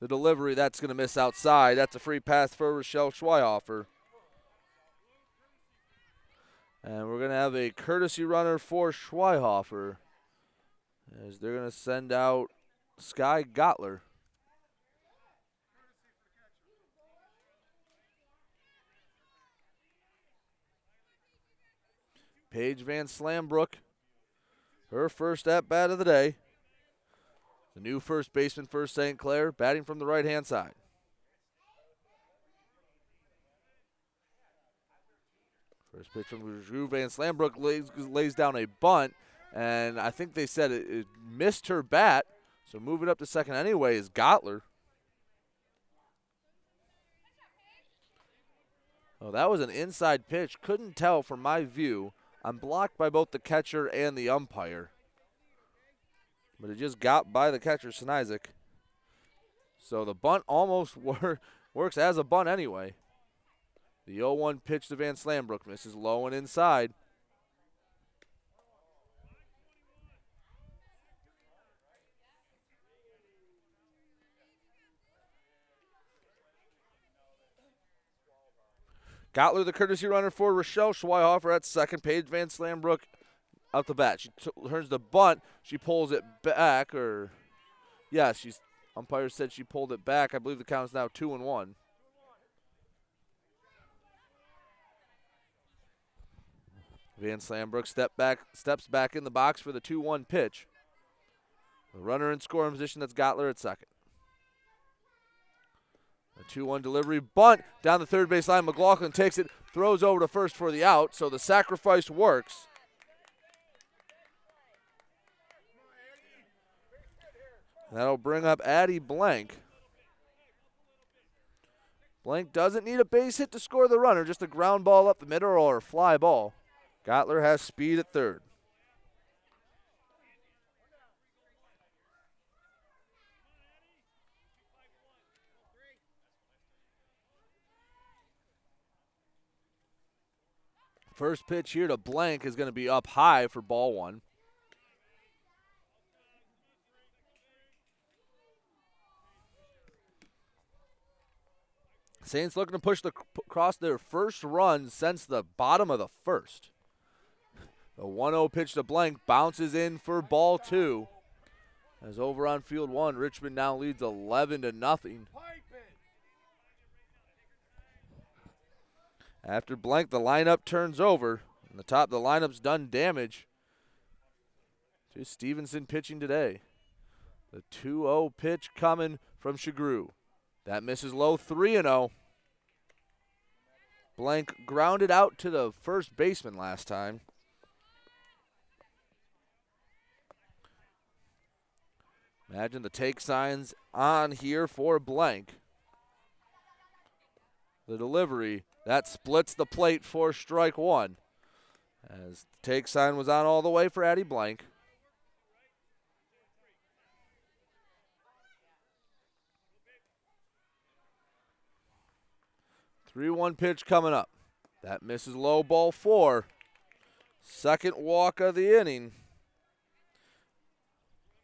The delivery, that's going to miss outside. That's a free pass for Rochelle Schweihofer. And we're going to have a courtesy runner for Schweihofer. As they're going to send out Sky Gottler. Paige Van Slambrook, her first at bat of the day. The new first baseman for St. Clair, batting from the right hand side. First pitch from Drew Van Slambrook lays, lays down a bunt, and I think they said it, it missed her bat, so moving up to second anyway is Gottler. Oh, that was an inside pitch. Couldn't tell from my view. I'm blocked by both the catcher and the umpire. But it just got by the catcher, Sinizik. So the bunt almost <laughs> wor- works as a bunt anyway. The 0 1 pitch to Van Slambrook misses low and inside. Gottler, the courtesy runner for Rochelle Schweihofer at second. Paige Van Slambrook out the bat. She t- turns the bunt. She pulls it back, or yeah, she's umpire said she pulled it back. I believe the count is now two and one. Van Slambrook step back, steps back in the box for the 2 1 pitch. The runner in scoring position, that's Gottler at second. A 2 1 delivery, bunt down the third base line. McLaughlin takes it, throws over to first for the out, so the sacrifice works. That'll bring up Addie Blank. Blank doesn't need a base hit to score the runner, just a ground ball up the middle or a fly ball. Gottler has speed at third. First pitch here to Blank is going to be up high for ball one. Saints looking to push the across their first run since the bottom of the first. The 1 0 pitch to Blank bounces in for ball two. As over on field one, Richmond now leads 11 to nothing. After Blank, the lineup turns over. And the top the lineup's done damage to Stevenson pitching today. The 2 0 pitch coming from Shagru. That misses low 3 0. Blank grounded out to the first baseman last time. Imagine the take signs on here for Blank. The delivery, that splits the plate for strike one. As the take sign was on all the way for Addie Blank. 3 1 pitch coming up. That misses low ball four. Second walk of the inning.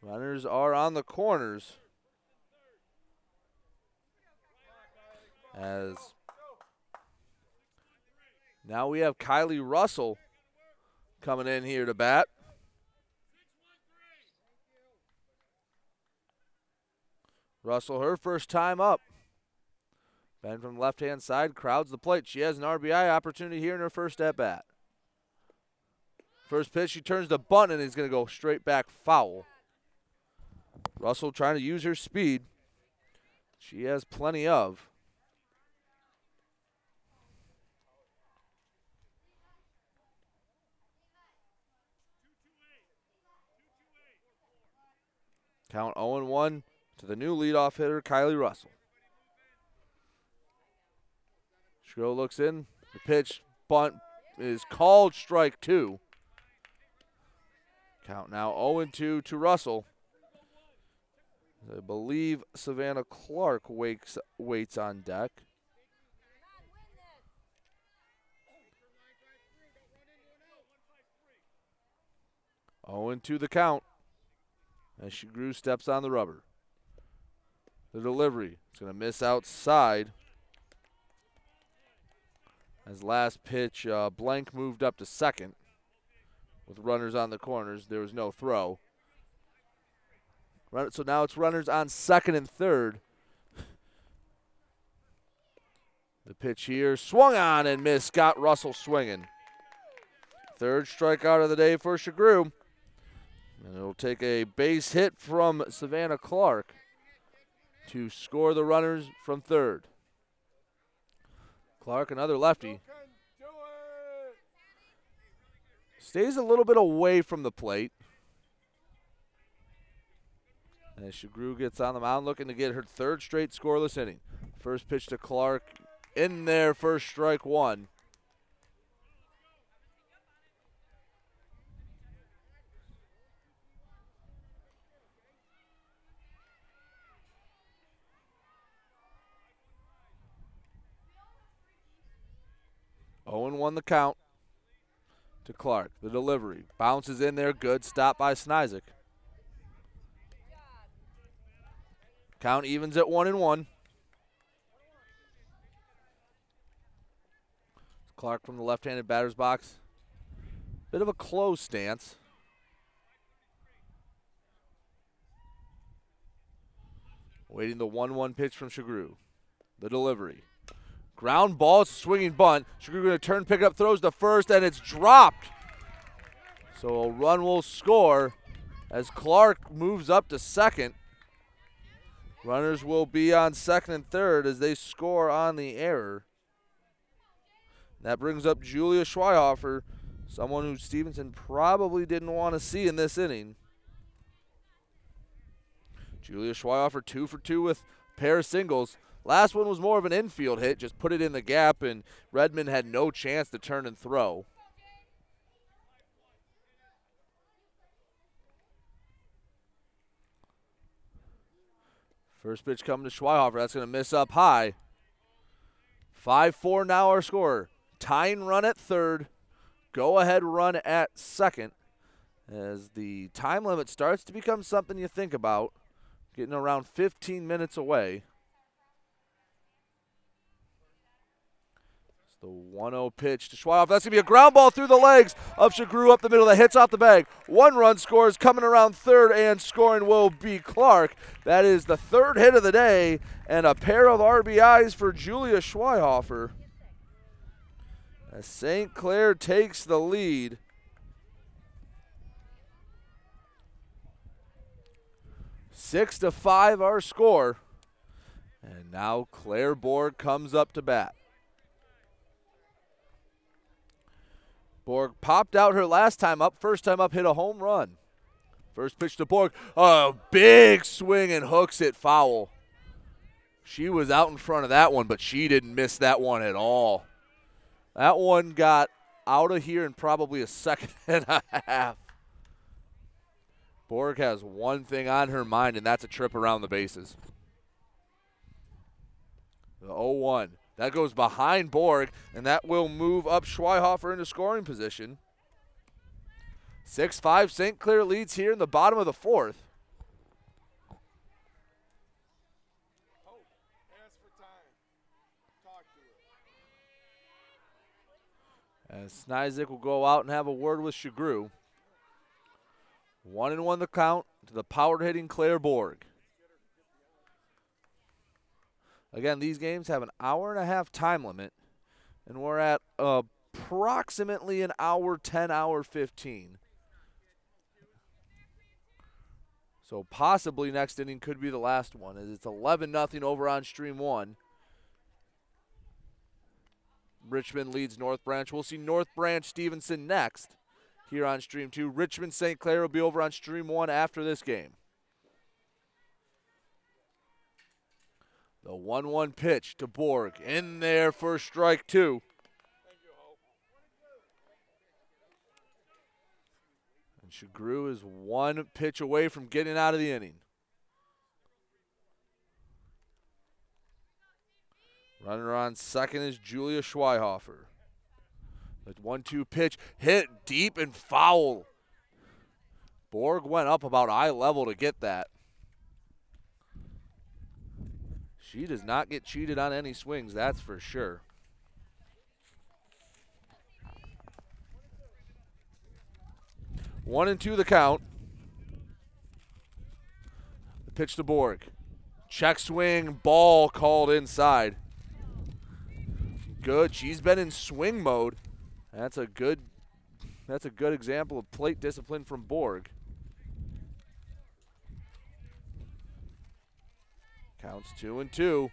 Runners are on the corners. As now we have Kylie Russell coming in here to bat. Russell, her first time up. Ben from the left hand side crowds the plate. She has an RBI opportunity here in her first at bat. First pitch, she turns the bunt and is going to go straight back foul. Russell trying to use her speed. She has plenty of. Count 0 1 to the new leadoff hitter, Kylie Russell. Shro looks in. The pitch bunt is called strike two. Count now 0 2 to Russell. I believe Savannah Clark wakes waits on deck. Oh, and to the count. As Shagru steps on the rubber. The delivery. It's going to miss outside. As last pitch, uh, Blank moved up to second with runners on the corners. There was no throw. Run, so now it's runners on second and third. <laughs> The pitch here swung on and missed. Scott Russell swinging. Third strikeout of the day for Shagru. And it'll take a base hit from Savannah Clark to score the runners from third. Clark, another lefty. Stays a little bit away from the plate. As Shagru gets on the mound looking to get her third straight scoreless inning. First pitch to Clark in there, first strike one. Oh Owen won the count to Clark. The delivery bounces in there, good stop by Snyzik. Count evens at one and one. Clark from the left-handed batter's box. Bit of a close stance. Waiting the 1-1 pitch from Shagru. The delivery. Ground ball, swinging bunt. Shagru going to turn, pick up, throws the first, and it's dropped. So a run will score as Clark moves up to second. Runners will be on second and third as they score on the error. That brings up Julia Schweihofer, someone who Stevenson probably didn't want to see in this inning. Julia Schweihofer two for two with pair of singles. Last one was more of an infield hit, just put it in the gap, and Redmond had no chance to turn and throw. First pitch coming to Schweihofer. That's going to miss up high. 5 4 now our score. Tying run at third. Go ahead run at second. As the time limit starts to become something you think about. Getting around 15 minutes away. The 1 0 pitch to Schweihoff. That's going to be a ground ball through the legs of Shagru up the middle that hits off the bag. One run scores coming around third, and scoring will be Clark. That is the third hit of the day, and a pair of RBIs for Julia Schweihofer. As St. Clair takes the lead. Six to five, our score. And now Claire Borg comes up to bat. Borg popped out her last time up. First time up, hit a home run. First pitch to Borg. A big swing and hooks it foul. She was out in front of that one, but she didn't miss that one at all. That one got out of here in probably a <laughs> second and a half. Borg has one thing on her mind, and that's a trip around the bases. The 0 1. That goes behind Borg, and that will move up Schweihofer into scoring position. 6 5 St. Clair leads here in the bottom of the fourth. As Snizik will go out and have a word with Shagru. One and one the count to the power hitting Claire Borg. Again, these games have an hour and a half time limit, and we're at approximately an hour 10, hour 15. So possibly next inning could be the last one, as it's 11 nothing over on stream one. Richmond leads North Branch. We'll see North Branch Stevenson next here on stream two. Richmond St. Clair will be over on stream one after this game. The 1 1 pitch to Borg. In there for strike two. And Shagru is one pitch away from getting out of the inning. Runner on second is Julia Schweihofer. The 1 2 pitch hit deep and foul. Borg went up about eye level to get that. She does not get cheated on any swings, that's for sure. One and two the count. The pitch to Borg. Check swing, ball called inside. Good. She's been in swing mode. That's a good that's a good example of plate discipline from Borg. Counts two and two.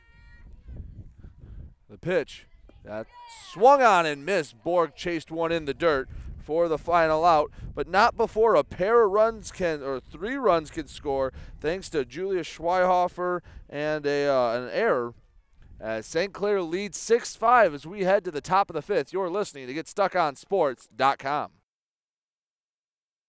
The pitch. That swung on and missed. Borg chased one in the dirt for the final out, but not before a pair of runs can, or three runs can score, thanks to Julius Schweihofer and a, uh, an error. As St. Clair leads 6 5 as we head to the top of the fifth. You're listening to GetStuckOnSports.com.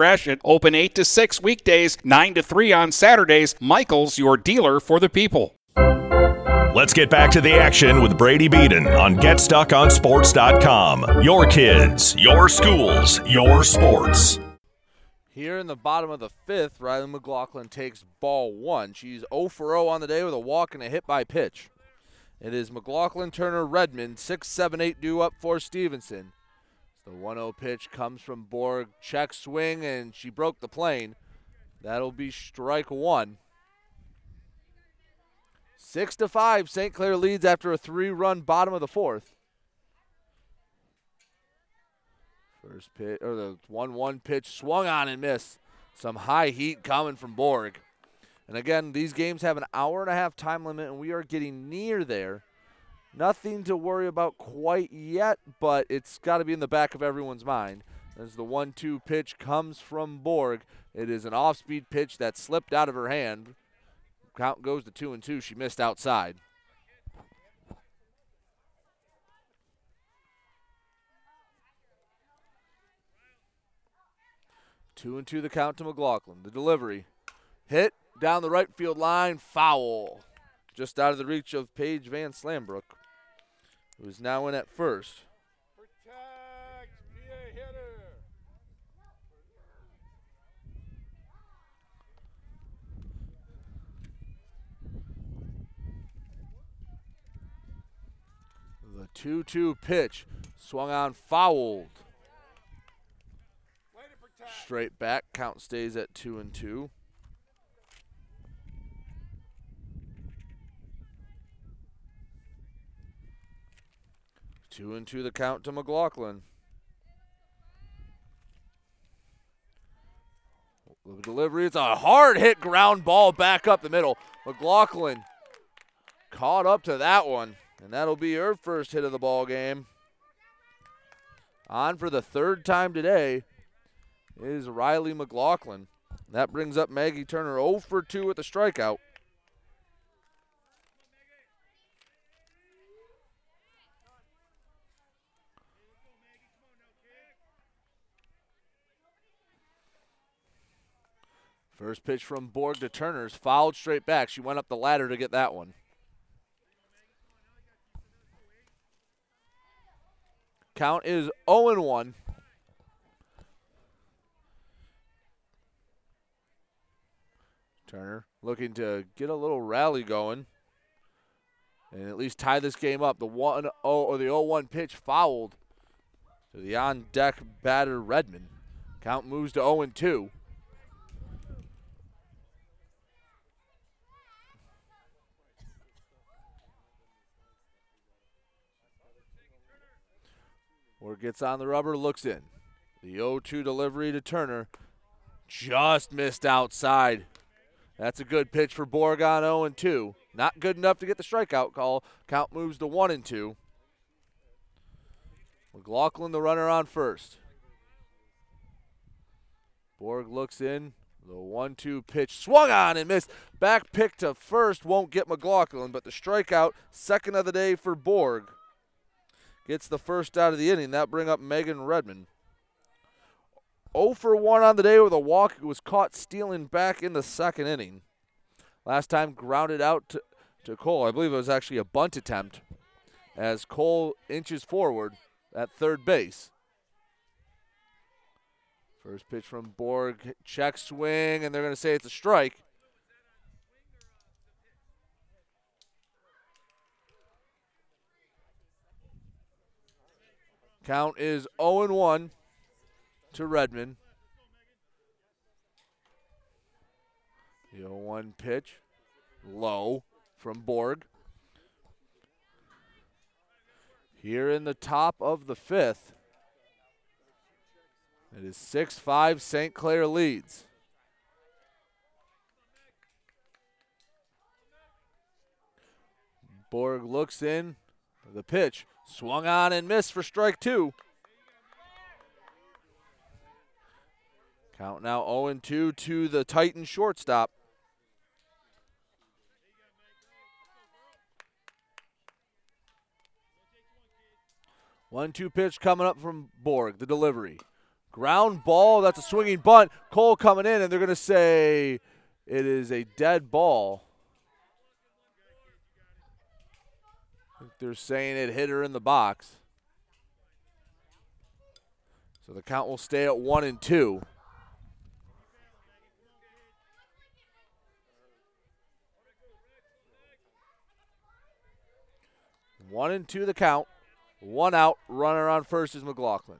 Gratiot. Open 8 to 6 weekdays, 9 to 3 on Saturdays. Michaels, your dealer for the people. Let's get back to the action with Brady Beaton on GetStuckOnSports.com. Your kids, your schools, your sports. Here in the bottom of the fifth, Riley McLaughlin takes ball one. She's 0 for 0 on the day with a walk and a hit by pitch. It is McLaughlin, Turner, Redmond, 6 7 8 due up for Stevenson. The 1 0 pitch comes from Borg. Check swing, and she broke the plane. That'll be strike one. Six to five, St. Clair leads after a three-run bottom of the fourth. First pitch or the one-one pitch swung on and missed. Some high heat coming from Borg. And again, these games have an hour and a half time limit, and we are getting near there. Nothing to worry about quite yet, but it's got to be in the back of everyone's mind. As the one-two pitch comes from Borg, it is an off-speed pitch that slipped out of her hand. Count goes to two and two. She missed outside. Two and two the count to McLaughlin. The delivery. Hit down the right field line. Foul. Just out of the reach of Paige Van Slambrook, who is now in at first. Protect. Be a hitter. The 2 2 pitch swung on, fouled. Straight back, count stays at 2 and 2. Two and two the count to McLaughlin. Delivery, it's a hard hit ground ball back up the middle. McLaughlin caught up to that one, and that'll be her first hit of the ball game. On for the third time today is Riley McLaughlin. That brings up Maggie Turner 0 for 2 with the strikeout. First pitch from Borg to Turner's fouled straight back. She went up the ladder to get that one. Count is 0 1. Turner looking to get a little rally going and at least tie this game up. The 1 0 or the 0 1 pitch fouled to the on deck batter Redmond. Count moves to 0 2. Or gets on the rubber, looks in. The 0 2 delivery to Turner. Just missed outside. That's a good pitch for Borg on 0 2. Not good enough to get the strikeout call. Count moves to 1 and 2. McLaughlin, the runner on first. Borg looks in. The 1 2 pitch swung on and missed. Back pick to first won't get McLaughlin, but the strikeout, second of the day for Borg gets the first out of the inning. That bring up Megan Redmond. 0 for 1 on the day with a walk. It was caught stealing back in the second inning. Last time grounded out to, to Cole. I believe it was actually a bunt attempt as Cole inches forward at third base. First pitch from Borg, check swing, and they're going to say it's a strike. Count is 0 1 to Redmond. The 0 1 pitch, low from Borg. Here in the top of the fifth, it is 6 5 St. Clair leads. Borg looks in. The pitch swung on and missed for strike two. Count now 0 2 to the Titan shortstop. One two pitch coming up from Borg, the delivery. Ground ball, that's a swinging bunt. Cole coming in, and they're going to say it is a dead ball. They're saying it hit her in the box. So the count will stay at one and two. One and two the count. One out. Runner on first is McLaughlin.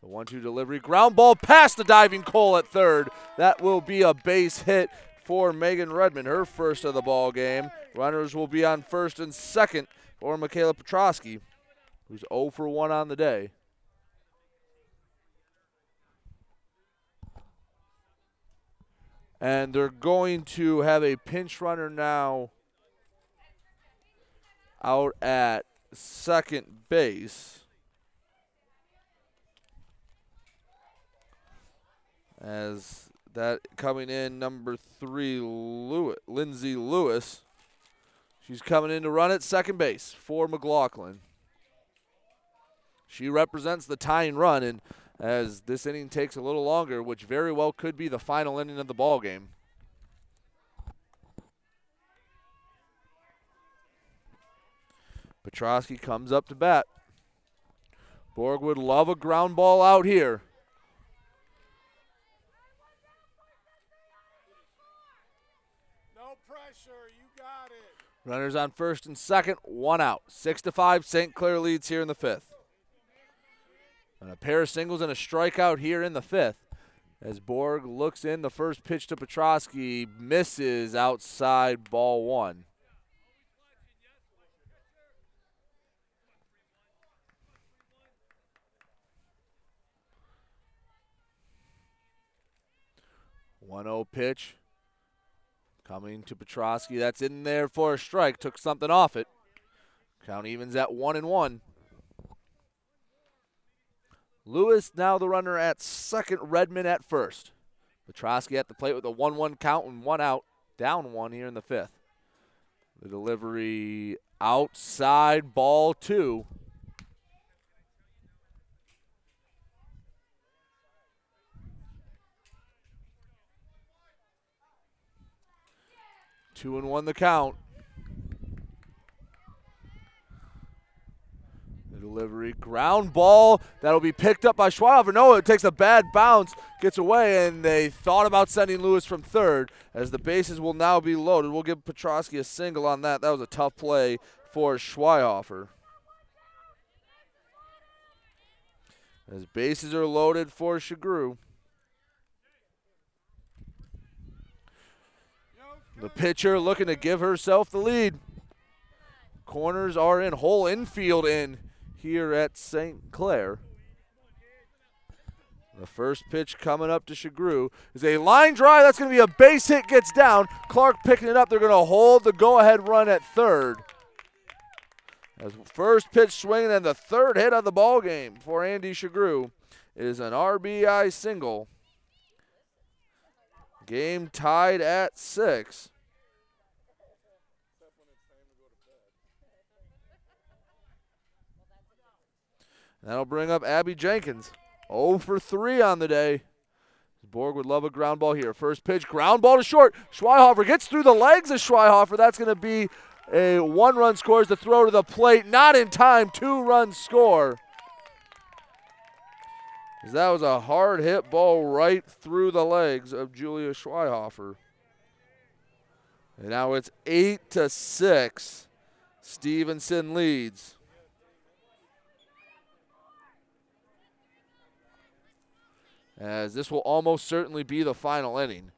The one two delivery. Ground ball past the diving Cole at third. That will be a base hit for Megan Redmond, her first of the ball game. Runners will be on first and second for Michaela Petrosky, who's 0 for 1 on the day. And they're going to have a pinch runner now out at second base. As that coming in, number three, Lewis, Lindsay Lewis. She's coming in to run at second base for McLaughlin. She represents the tying run, and as this inning takes a little longer, which very well could be the final inning of the ball game. Petrosky comes up to bat. Borg would love a ground ball out here. No pressure. You got it. Runners on first and second, one out. Six to five, St. Clair leads here in the fifth. And a pair of singles and a strikeout here in the fifth. As Borg looks in, the first pitch to Petrosky misses outside ball one. One zero pitch coming to Petrosky. That's in there for a strike. Took something off it. Count evens at one and one. Lewis now the runner at second, Redmond at first. Petrosky at the plate with a 1 1 count and one out, down one here in the fifth. The delivery outside ball two. Two and one the count. The delivery, ground ball that'll be picked up by Schweihofer. No, it takes a bad bounce, gets away, and they thought about sending Lewis from third as the bases will now be loaded. We'll give Petrosky a single on that. That was a tough play for Schweihofer. As bases are loaded for Shagru. The pitcher looking to give herself the lead. Corners are in, whole infield in here at St. Clair. The first pitch coming up to Shagru is a line drive. That's going to be a base hit, gets down. Clark picking it up. They're going to hold the go ahead run at third. As first pitch swinging and the third hit of the ball game for Andy Shagru is an RBI single. Game tied at six. That'll bring up Abby Jenkins. 0 for 3 on the day. Borg would love a ground ball here. First pitch, ground ball to short. Schweihofer gets through the legs of Schweihofer. That's going to be a one run score as the throw to the plate. Not in time. Two run score. That was a hard hit ball right through the legs of Julia Schweihofer. And now it's 8 to 6. Stevenson leads. as this will almost certainly be the final inning.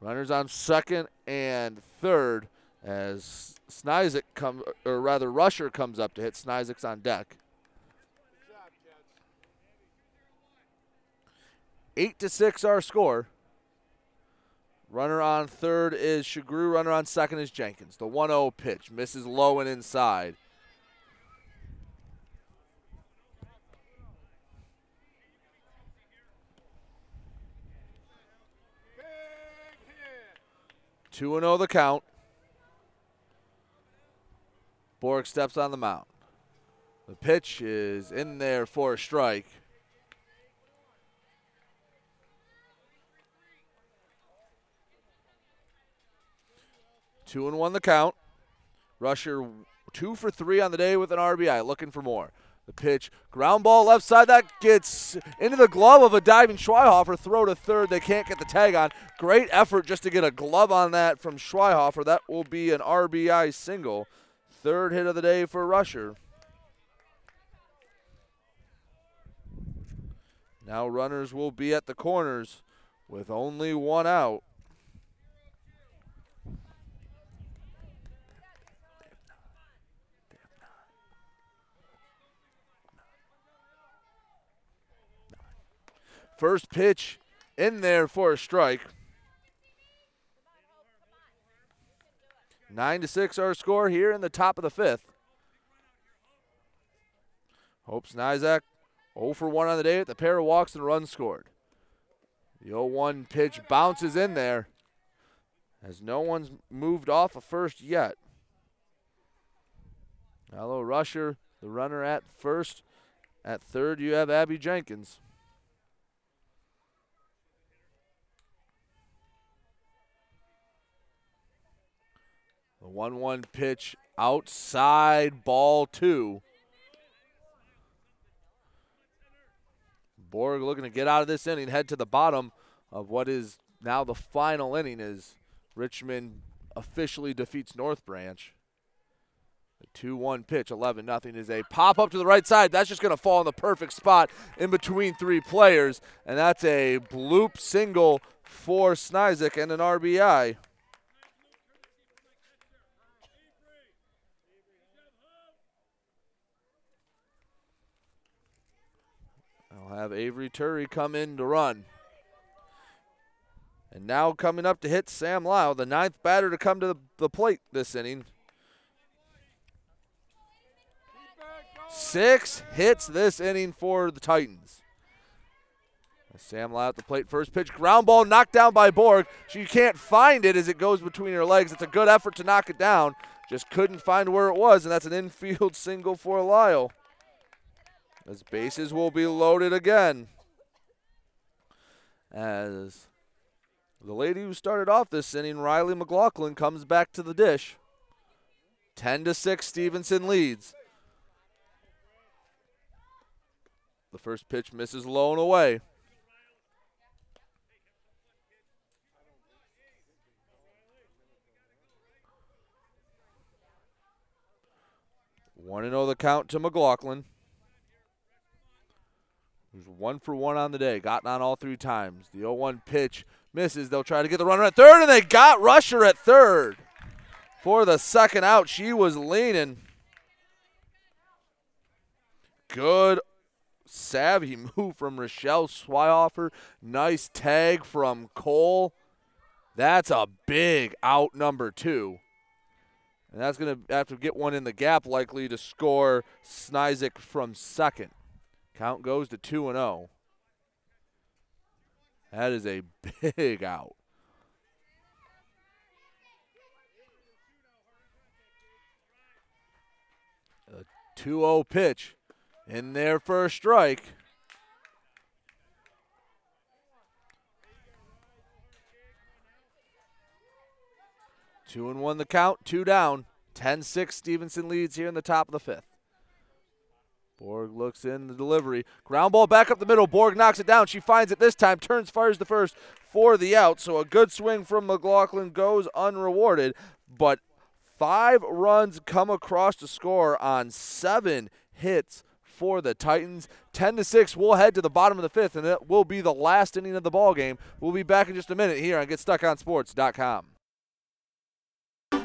Runners on second and third as Snyzik comes, or rather Rusher comes up to hit. Snyzik's on deck. Eight to six our score. Runner on third is Shagru. Runner on second is Jenkins. The 1-0 pitch misses low and inside. Two and zero the count. Borg steps on the mound. The pitch is in there for a strike. Two and one the count. Rusher two for three on the day with an RBI, looking for more. The pitch, ground ball left side, that gets into the glove of a diving Schweihofer. Throw to third, they can't get the tag on. Great effort just to get a glove on that from Schweihofer. That will be an RBI single. Third hit of the day for Rusher. Now runners will be at the corners with only one out. First pitch in there for a strike. Nine to six our score here in the top of the fifth. Hope Snizik 0 for 1 on the day with the pair of walks and runs scored. The 0-1 pitch bounces in there as no one's moved off of first yet. Hello, Rusher, the runner at first. At third, you have Abby Jenkins. The 1 1 pitch outside ball two. Borg looking to get out of this inning, head to the bottom of what is now the final inning is Richmond officially defeats North Branch. The 2 1 pitch, 11 nothing is a pop up to the right side. That's just going to fall in the perfect spot in between three players. And that's a bloop single for Snizik and an RBI. I'll have Avery Turry come in to run. And now coming up to hit Sam Lyle, the ninth batter to come to the plate this inning. Six hits this inning for the Titans. Sam Lyle at the plate. First pitch, ground ball knocked down by Borg. She can't find it as it goes between her legs. It's a good effort to knock it down. Just couldn't find where it was, and that's an infield <laughs> single for Lyle. As bases will be loaded again. As the lady who started off this inning, Riley McLaughlin, comes back to the dish. 10 to 6, Stevenson leads. The first pitch misses low and away. One to oh know the count to McLaughlin. Who's one for one on the day, gotten on all three times. The 0 1 pitch misses. They'll try to get the runner at third, and they got Rusher at third. For the second out, she was leaning. Good savvy <laughs> move from Rochelle Schweihofer. Nice tag from Cole. That's a big out number two. And that's going to have to get one in the gap, likely to score Snizik from second. Count goes to 2 and 0. That is a <laughs> big out. A 2 0 pitch in there for a strike. Two and one the count, two down. 10 6 Stevenson leads here in the top of the fifth. Borg looks in the delivery. Ground ball back up the middle. Borg knocks it down. She finds it this time. Turns, fires the first for the out. So a good swing from McLaughlin goes unrewarded. But five runs come across to score on seven hits for the Titans. 10 to 6. We'll head to the bottom of the fifth, and it will be the last inning of the ball game. We'll be back in just a minute here on GetStuckOnSports.com.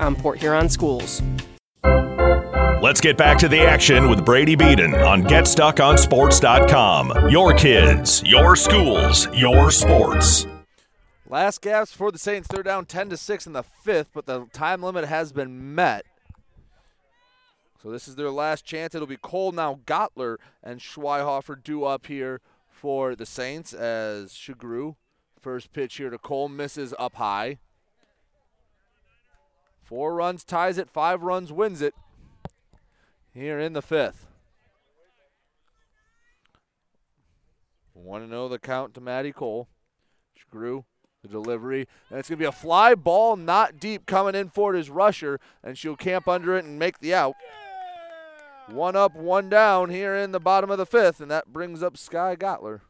on Port Huron Schools. Let's get back to the action with Brady Beaton on GetStuckOnSports.com. Your kids, your schools, your sports. Last gaps for the Saints. They're down 10 to 6 in the fifth, but the time limit has been met. So this is their last chance. It'll be Cole now, Gottler, and Schweihofer due up here for the Saints as Shagru. First pitch here to Cole misses up high. Four runs ties it, five runs wins it here in the fifth. Want to know the count to Maddie Cole. Shagru the delivery. And it's going to be a fly ball, not deep, coming in for it is Rusher, and she'll camp under it and make the out. One up, one down here in the bottom of the fifth, and that brings up Sky Gottler.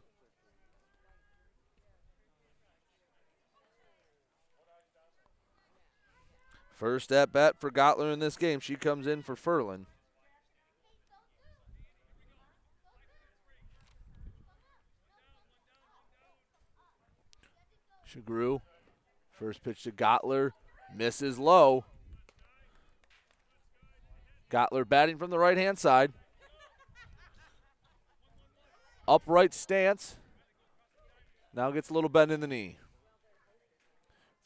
First at bat for Gottler in this game. She comes in for Furlan. Shagru, first pitch to Gottler, misses low. Gottler batting from the right hand side. Upright stance. Now gets a little bend in the knee.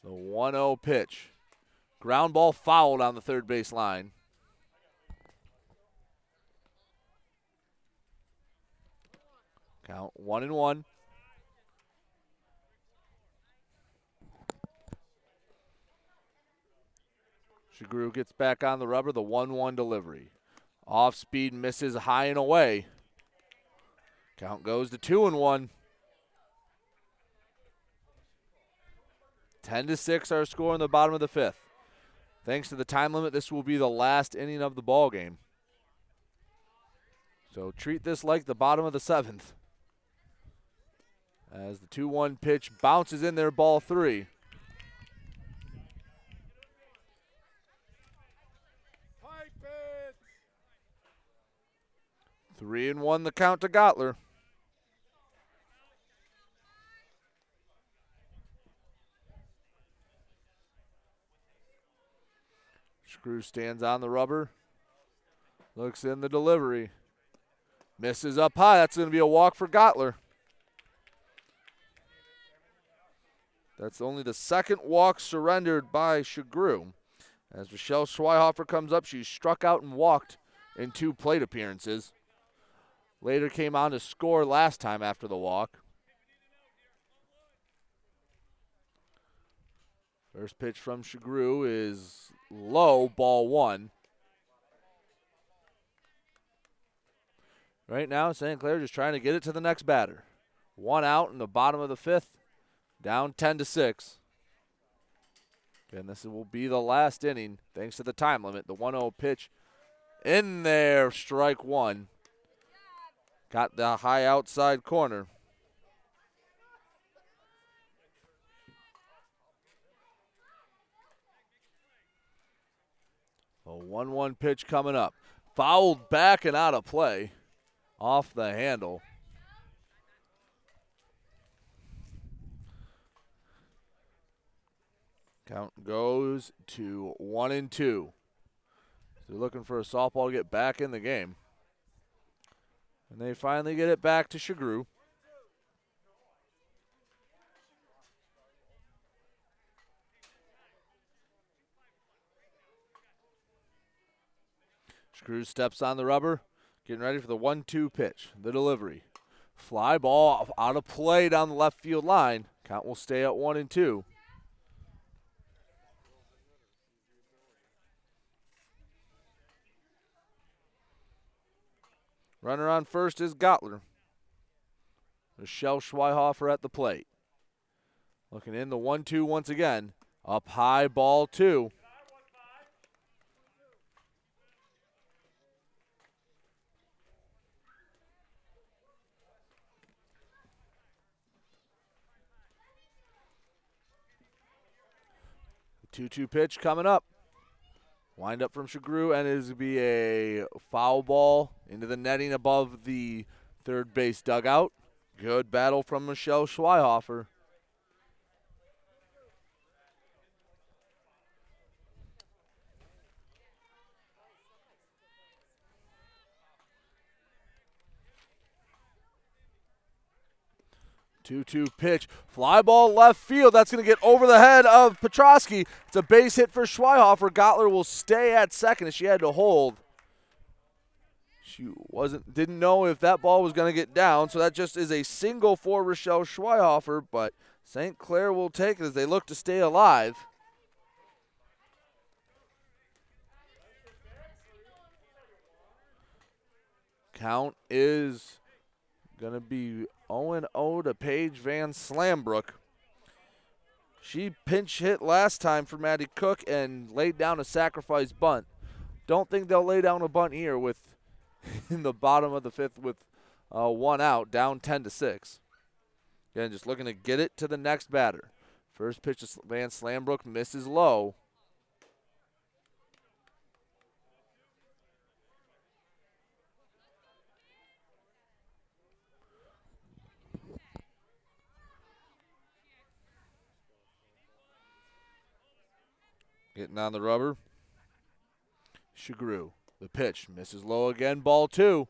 The 1 0 pitch. Ground ball fouled on the third base line. Count one and one. Shagru gets back on the rubber, the 1 1 delivery. Off speed misses high and away. Count goes to 2 and 1. 10 to 6 our score in the bottom of the fifth. Thanks to the time limit, this will be the last inning of the ball game. So treat this like the bottom of the seventh. As the 2 1 pitch bounces in there, ball three. Three and one the count to Gottler. Shagru stands on the rubber. Looks in the delivery. Misses up high. That's going to be a walk for Gottler. That's only the second walk surrendered by Shagru. As Rochelle Schweihofer comes up, she struck out and walked in two plate appearances. Later came on to score last time after the walk. First pitch from Shagru is low, ball one. Right now, St. Clair just trying to get it to the next batter. One out in the bottom of the fifth, down 10 to 6. And this will be the last inning, thanks to the time limit. The 1 0 pitch in there, strike one. Got the high outside corner. A 1 1 pitch coming up. Fouled back and out of play. Off the handle. Count goes to one and two. They're looking for a softball to get back in the game. And they finally get it back to Shagru. Shagru steps on the rubber, getting ready for the one two pitch. The delivery. Fly ball out of play down the left field line. Count will stay at one and two. Runner on first is Gottler. Michelle Schweihofer at the plate. Looking in the 1 2 once again. Up high, ball two. 2 2 pitch coming up. Wind up from Shagru, and it is be a foul ball into the netting above the third base dugout. Good battle from Michelle Schweihofer. Two-two pitch, fly ball left field. That's going to get over the head of Petrosky. It's a base hit for Schweihofer. Gottler will stay at second as she had to hold. She wasn't didn't know if that ball was going to get down, so that just is a single for Rochelle Schweihofer. But St. Clair will take it as they look to stay alive. Count is going to be 0 0 to Paige Van Slambrook. She pinch hit last time for Maddie Cook and laid down a sacrifice bunt. Don't think they'll lay down a bunt here with <laughs> in the bottom of the fifth with uh, one out, down 10 to 6. Again, just looking to get it to the next batter. First pitch to Van Slambrook misses low. Getting on the rubber. Shagru. The pitch misses low again. Ball two.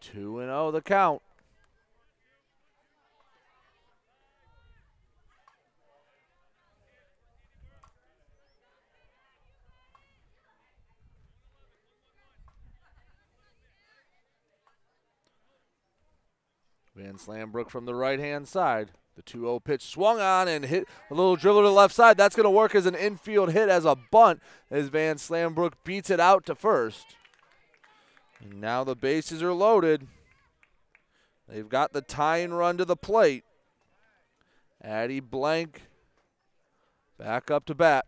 2 and 0 the count. Van Slambrook from the right hand side. The 2 0 pitch swung on and hit a little dribble to the left side. That's going to work as an infield hit as a bunt as Van Slambrook beats it out to first. And now the bases are loaded. They've got the tying run to the plate. Addie Blank back up to bat.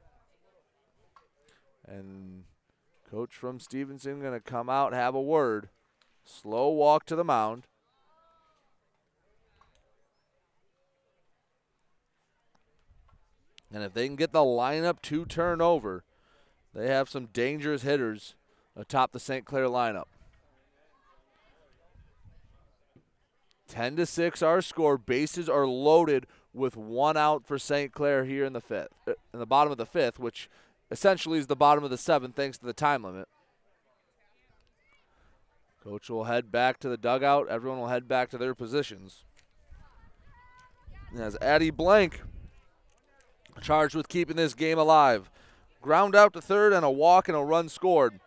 And coach from Stevenson going to come out have a word. Slow walk to the mound. And if they can get the lineup to turn over, they have some dangerous hitters atop the St. Clair lineup. 10 to 6 our score. Bases are loaded with one out for St. Clair here in the fifth, uh, in the bottom of the fifth, which essentially is the bottom of the seventh thanks to the time limit. Coach will head back to the dugout. Everyone will head back to their positions. As Addie Blank charged with keeping this game alive. Ground out to third and a walk and a run scored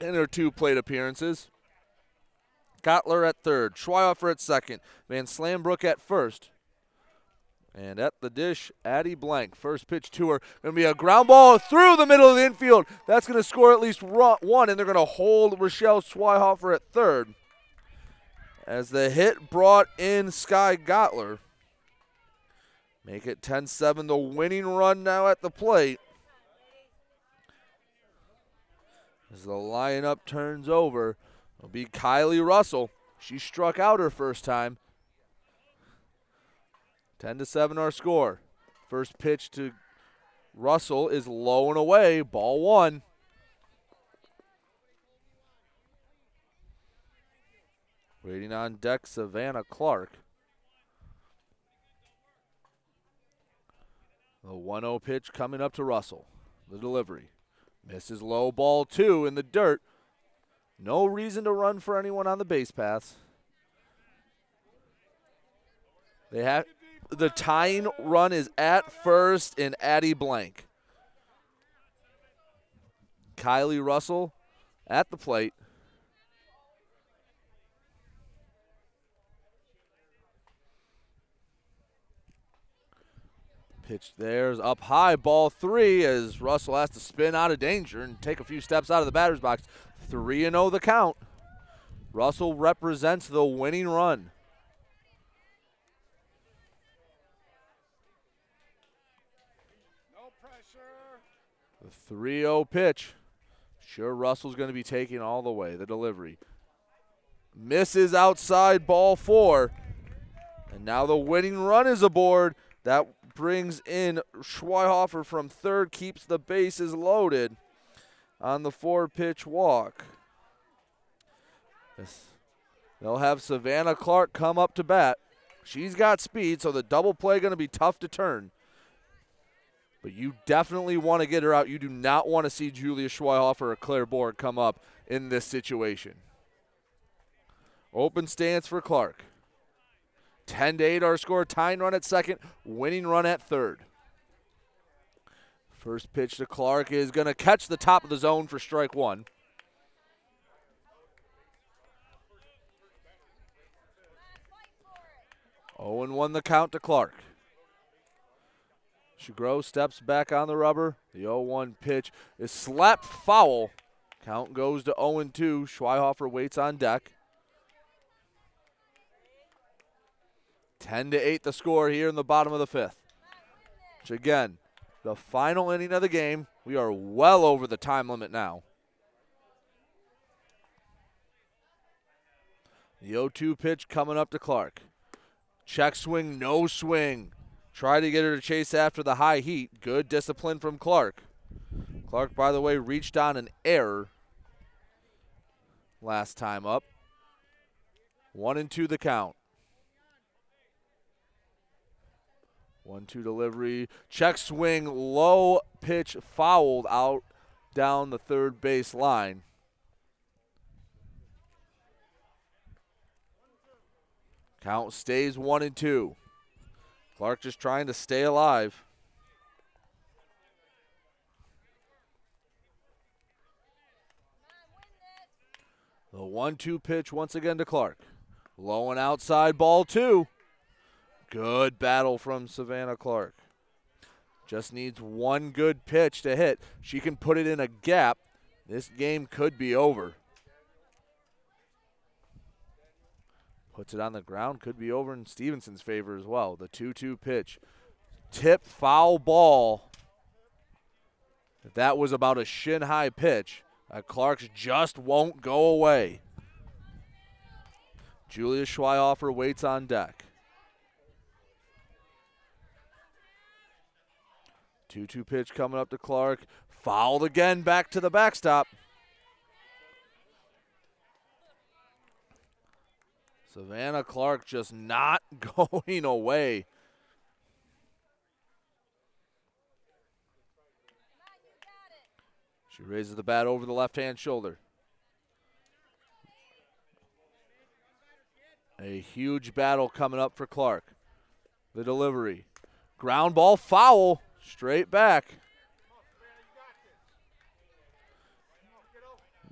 in her two plate appearances. Gottler at third, Schweihofer at second, Van Slambrook at first. And at the dish, Addie Blank. First pitch to her. Going to be a ground ball through the middle of the infield. That's going to score at least one, and they're going to hold Rochelle Schweihofer at third. As the hit brought in Sky Gottler. Make it 10 7. The winning run now at the plate. As the lineup turns over, it'll be Kylie Russell. She struck out her first time. 10 to 7 our score. First pitch to Russell is low and away. Ball one. Waiting on deck, Savannah Clark. The 1 0 pitch coming up to Russell. The delivery. Misses low ball two in the dirt. No reason to run for anyone on the base paths. They have the tying run is at first in Addie Blank. Kylie Russell at the plate. Pitch there's up high, ball three as Russell has to spin out of danger and take a few steps out of the batter's box. 3 and 0 the count. Russell represents the winning run. No pressure. The 3 0 pitch. Sure, Russell's going to be taking all the way. The delivery. Misses outside ball four. And now the winning run is aboard. That brings in Schweihofer from third, keeps the bases loaded on the four pitch walk. They'll have Savannah Clark come up to bat. She's got speed, so the double play going to be tough to turn. But you definitely want to get her out. You do not want to see Julia Schweihofer or Claire Borg come up in this situation. Open stance for Clark. 10 to 8 our score. Tying run at second, winning run at third. First pitch to Clark is going to catch the top of the zone for strike one. Oh and 1 the count to Clark. Shagro steps back on the rubber. The 0 1 pitch is slapped foul. Count goes to 0 2. Schweihofer waits on deck. 10 to 8 the score here in the bottom of the fifth. Which again, the final inning of the game. We are well over the time limit now. The 0 2 pitch coming up to Clark. Check swing, no swing. Try to get her to chase after the high heat. Good discipline from Clark. Clark, by the way, reached on an error last time up. One and two the count. One two delivery. Check swing, low pitch fouled out down the third base line. Count stays one and two. Clark just trying to stay alive. The one two pitch once again to Clark. Low and outside ball two. Good battle from Savannah Clark. Just needs one good pitch to hit. She can put it in a gap. This game could be over. Puts it on the ground. Could be over in Stevenson's favor as well. The 2 2 pitch. Tip foul ball. That was about a shin high pitch, uh, Clark's just won't go away. Julia Schweihofer waits on deck. 2 2 pitch coming up to Clark. Fouled again back to the backstop. Savannah Clark just not <laughs> going away. She raises the bat over the left hand shoulder. A huge battle coming up for Clark. The delivery. Ground ball foul. Straight back.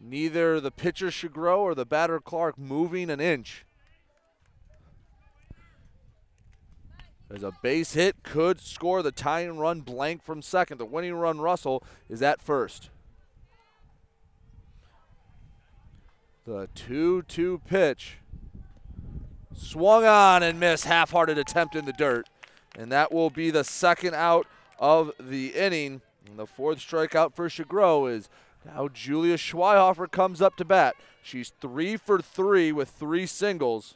Neither the pitcher Shagro or the batter Clark moving an inch. There's a base hit, could score the tying run blank from second. The winning run, Russell, is at first. The 2 2 pitch. Swung on and missed. Half hearted attempt in the dirt. And that will be the second out of the inning. And the fourth strikeout for Shagro is now Julia Schweihofer comes up to bat. She's three for three with three singles.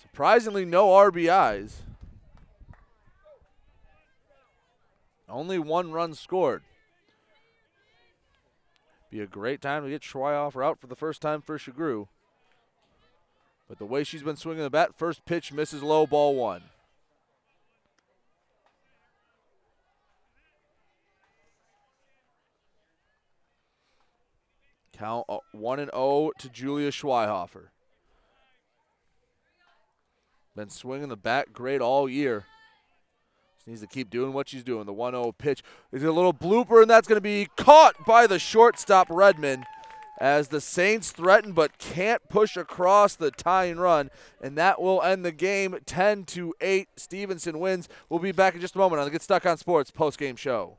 Surprisingly, no RBIs. Only one run scored. Be a great time to get Schweihofer out for the first time for Shagru. But the way she's been swinging the bat, first pitch misses low, ball one. Count uh, 1 and 0 to Julia Schweihofer. Been swinging the bat great all year. She needs to keep doing what she's doing. The 1 0 pitch is a little blooper, and that's going to be caught by the shortstop Redmond as the Saints threaten but can't push across the tying run, and that will end the game 10 to 8. Stevenson wins. We'll be back in just a moment on the Get Stuck on Sports post game show.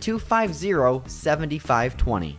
250 7520.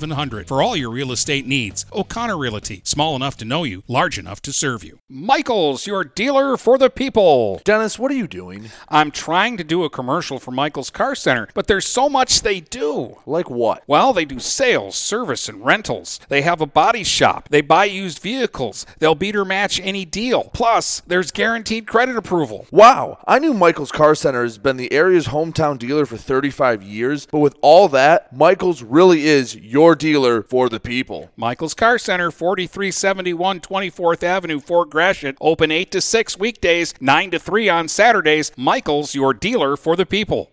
1100 for all your real estate needs. O'Connor Realty, small enough to know you, large enough to serve you. Michael's, your dealer for the people. Dennis, what are you doing? I'm trying to do a commercial for Michael's Car Center, but there's so much they do. Like what? Well, they do sales, service, and rentals. They have a body shop. They buy used vehicles. They'll beat or match any deal. Plus, there's guaranteed credit approval. Wow, I knew Michael's Car Center has been the area's hometown dealer for 35 years, but with all that, Michael's really is your dealer for the people. Michael's Car Center, 4371 24th Avenue, Fort Gratiot, open 8 to 6 weekdays, 9 to 3 on Saturdays. Michael's, your dealer for the people.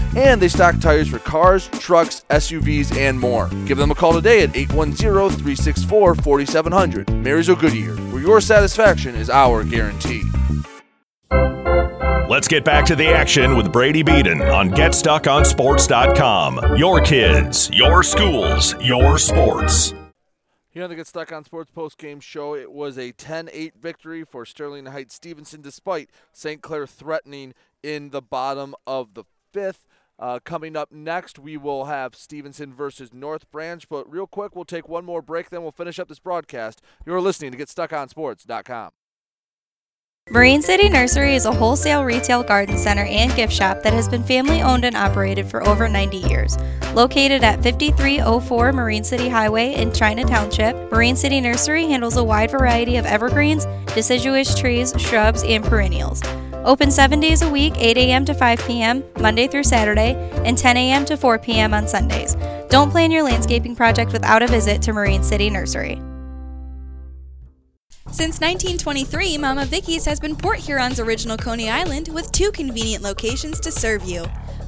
and they stock tires for cars, trucks, SUVs, and more. Give them a call today at 810 364 4700. Marysville Goodyear, where your satisfaction is our guarantee. Let's get back to the action with Brady Beaton on GetStuckOnSports.com. Your kids, your schools, your sports. Here on the Get Stuck on Sports post game show, it was a 10 8 victory for Sterling Heights Stevenson despite St. Clair threatening in the bottom of the fifth. Uh, coming up next, we will have Stevenson versus North Branch. But real quick, we'll take one more break, then we'll finish up this broadcast. You're listening to GetStuckOnSports.com. Marine City Nursery is a wholesale retail garden center and gift shop that has been family owned and operated for over 90 years. Located at 5304 Marine City Highway in China Township, Marine City Nursery handles a wide variety of evergreens, deciduous trees, shrubs, and perennials. Open seven days a week, 8 a.m. to 5 p.m., Monday through Saturday, and 10 a.m. to 4 p.m. on Sundays. Don't plan your landscaping project without a visit to Marine City Nursery. Since 1923, Mama Vicky's has been Port Huron's original Coney Island with two convenient locations to serve you.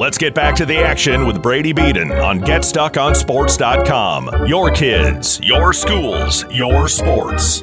Let's get back to the action with Brady Beaton on GetStuckOnSports.com. Your kids, your schools, your sports.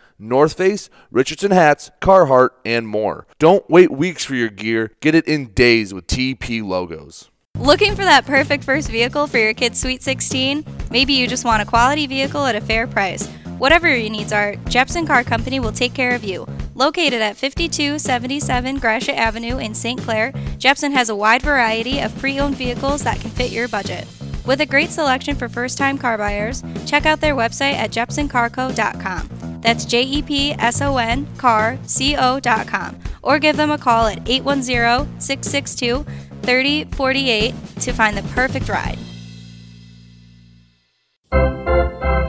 North Face, Richardson hats, Carhartt, and more. Don't wait weeks for your gear. Get it in days with TP logos. Looking for that perfect first vehicle for your kid's Sweet 16? Maybe you just want a quality vehicle at a fair price. Whatever your needs are, Jepson Car Company will take care of you. Located at 5277 Gratiot Avenue in St. Clair, Jepson has a wide variety of pre owned vehicles that can fit your budget. With a great selection for first time car buyers, check out their website at jepsoncarco.com. That's J E P S O N car C O.com. Or give them a call at 810 662 3048 to find the perfect ride.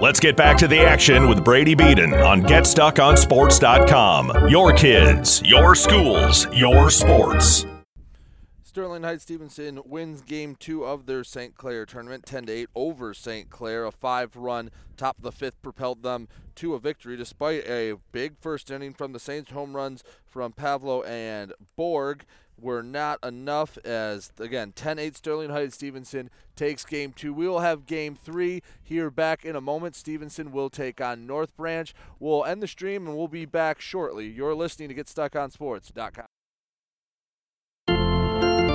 Let's get back to the action with Brady Beaton on GetStuckOnSports.com. Your kids, your schools, your sports. Sterling Heights Stevenson wins game two of their St. Clair tournament, 10 to 8 over St. Clair. A five run top of the fifth propelled them to a victory despite a big first inning from the Saints. Home runs from Pavlo and Borg were not enough as, again, 10 8 Sterling Heights Stevenson takes game two. We will have game three here back in a moment. Stevenson will take on North Branch. We'll end the stream and we'll be back shortly. You're listening to GetStuckOnSports.com.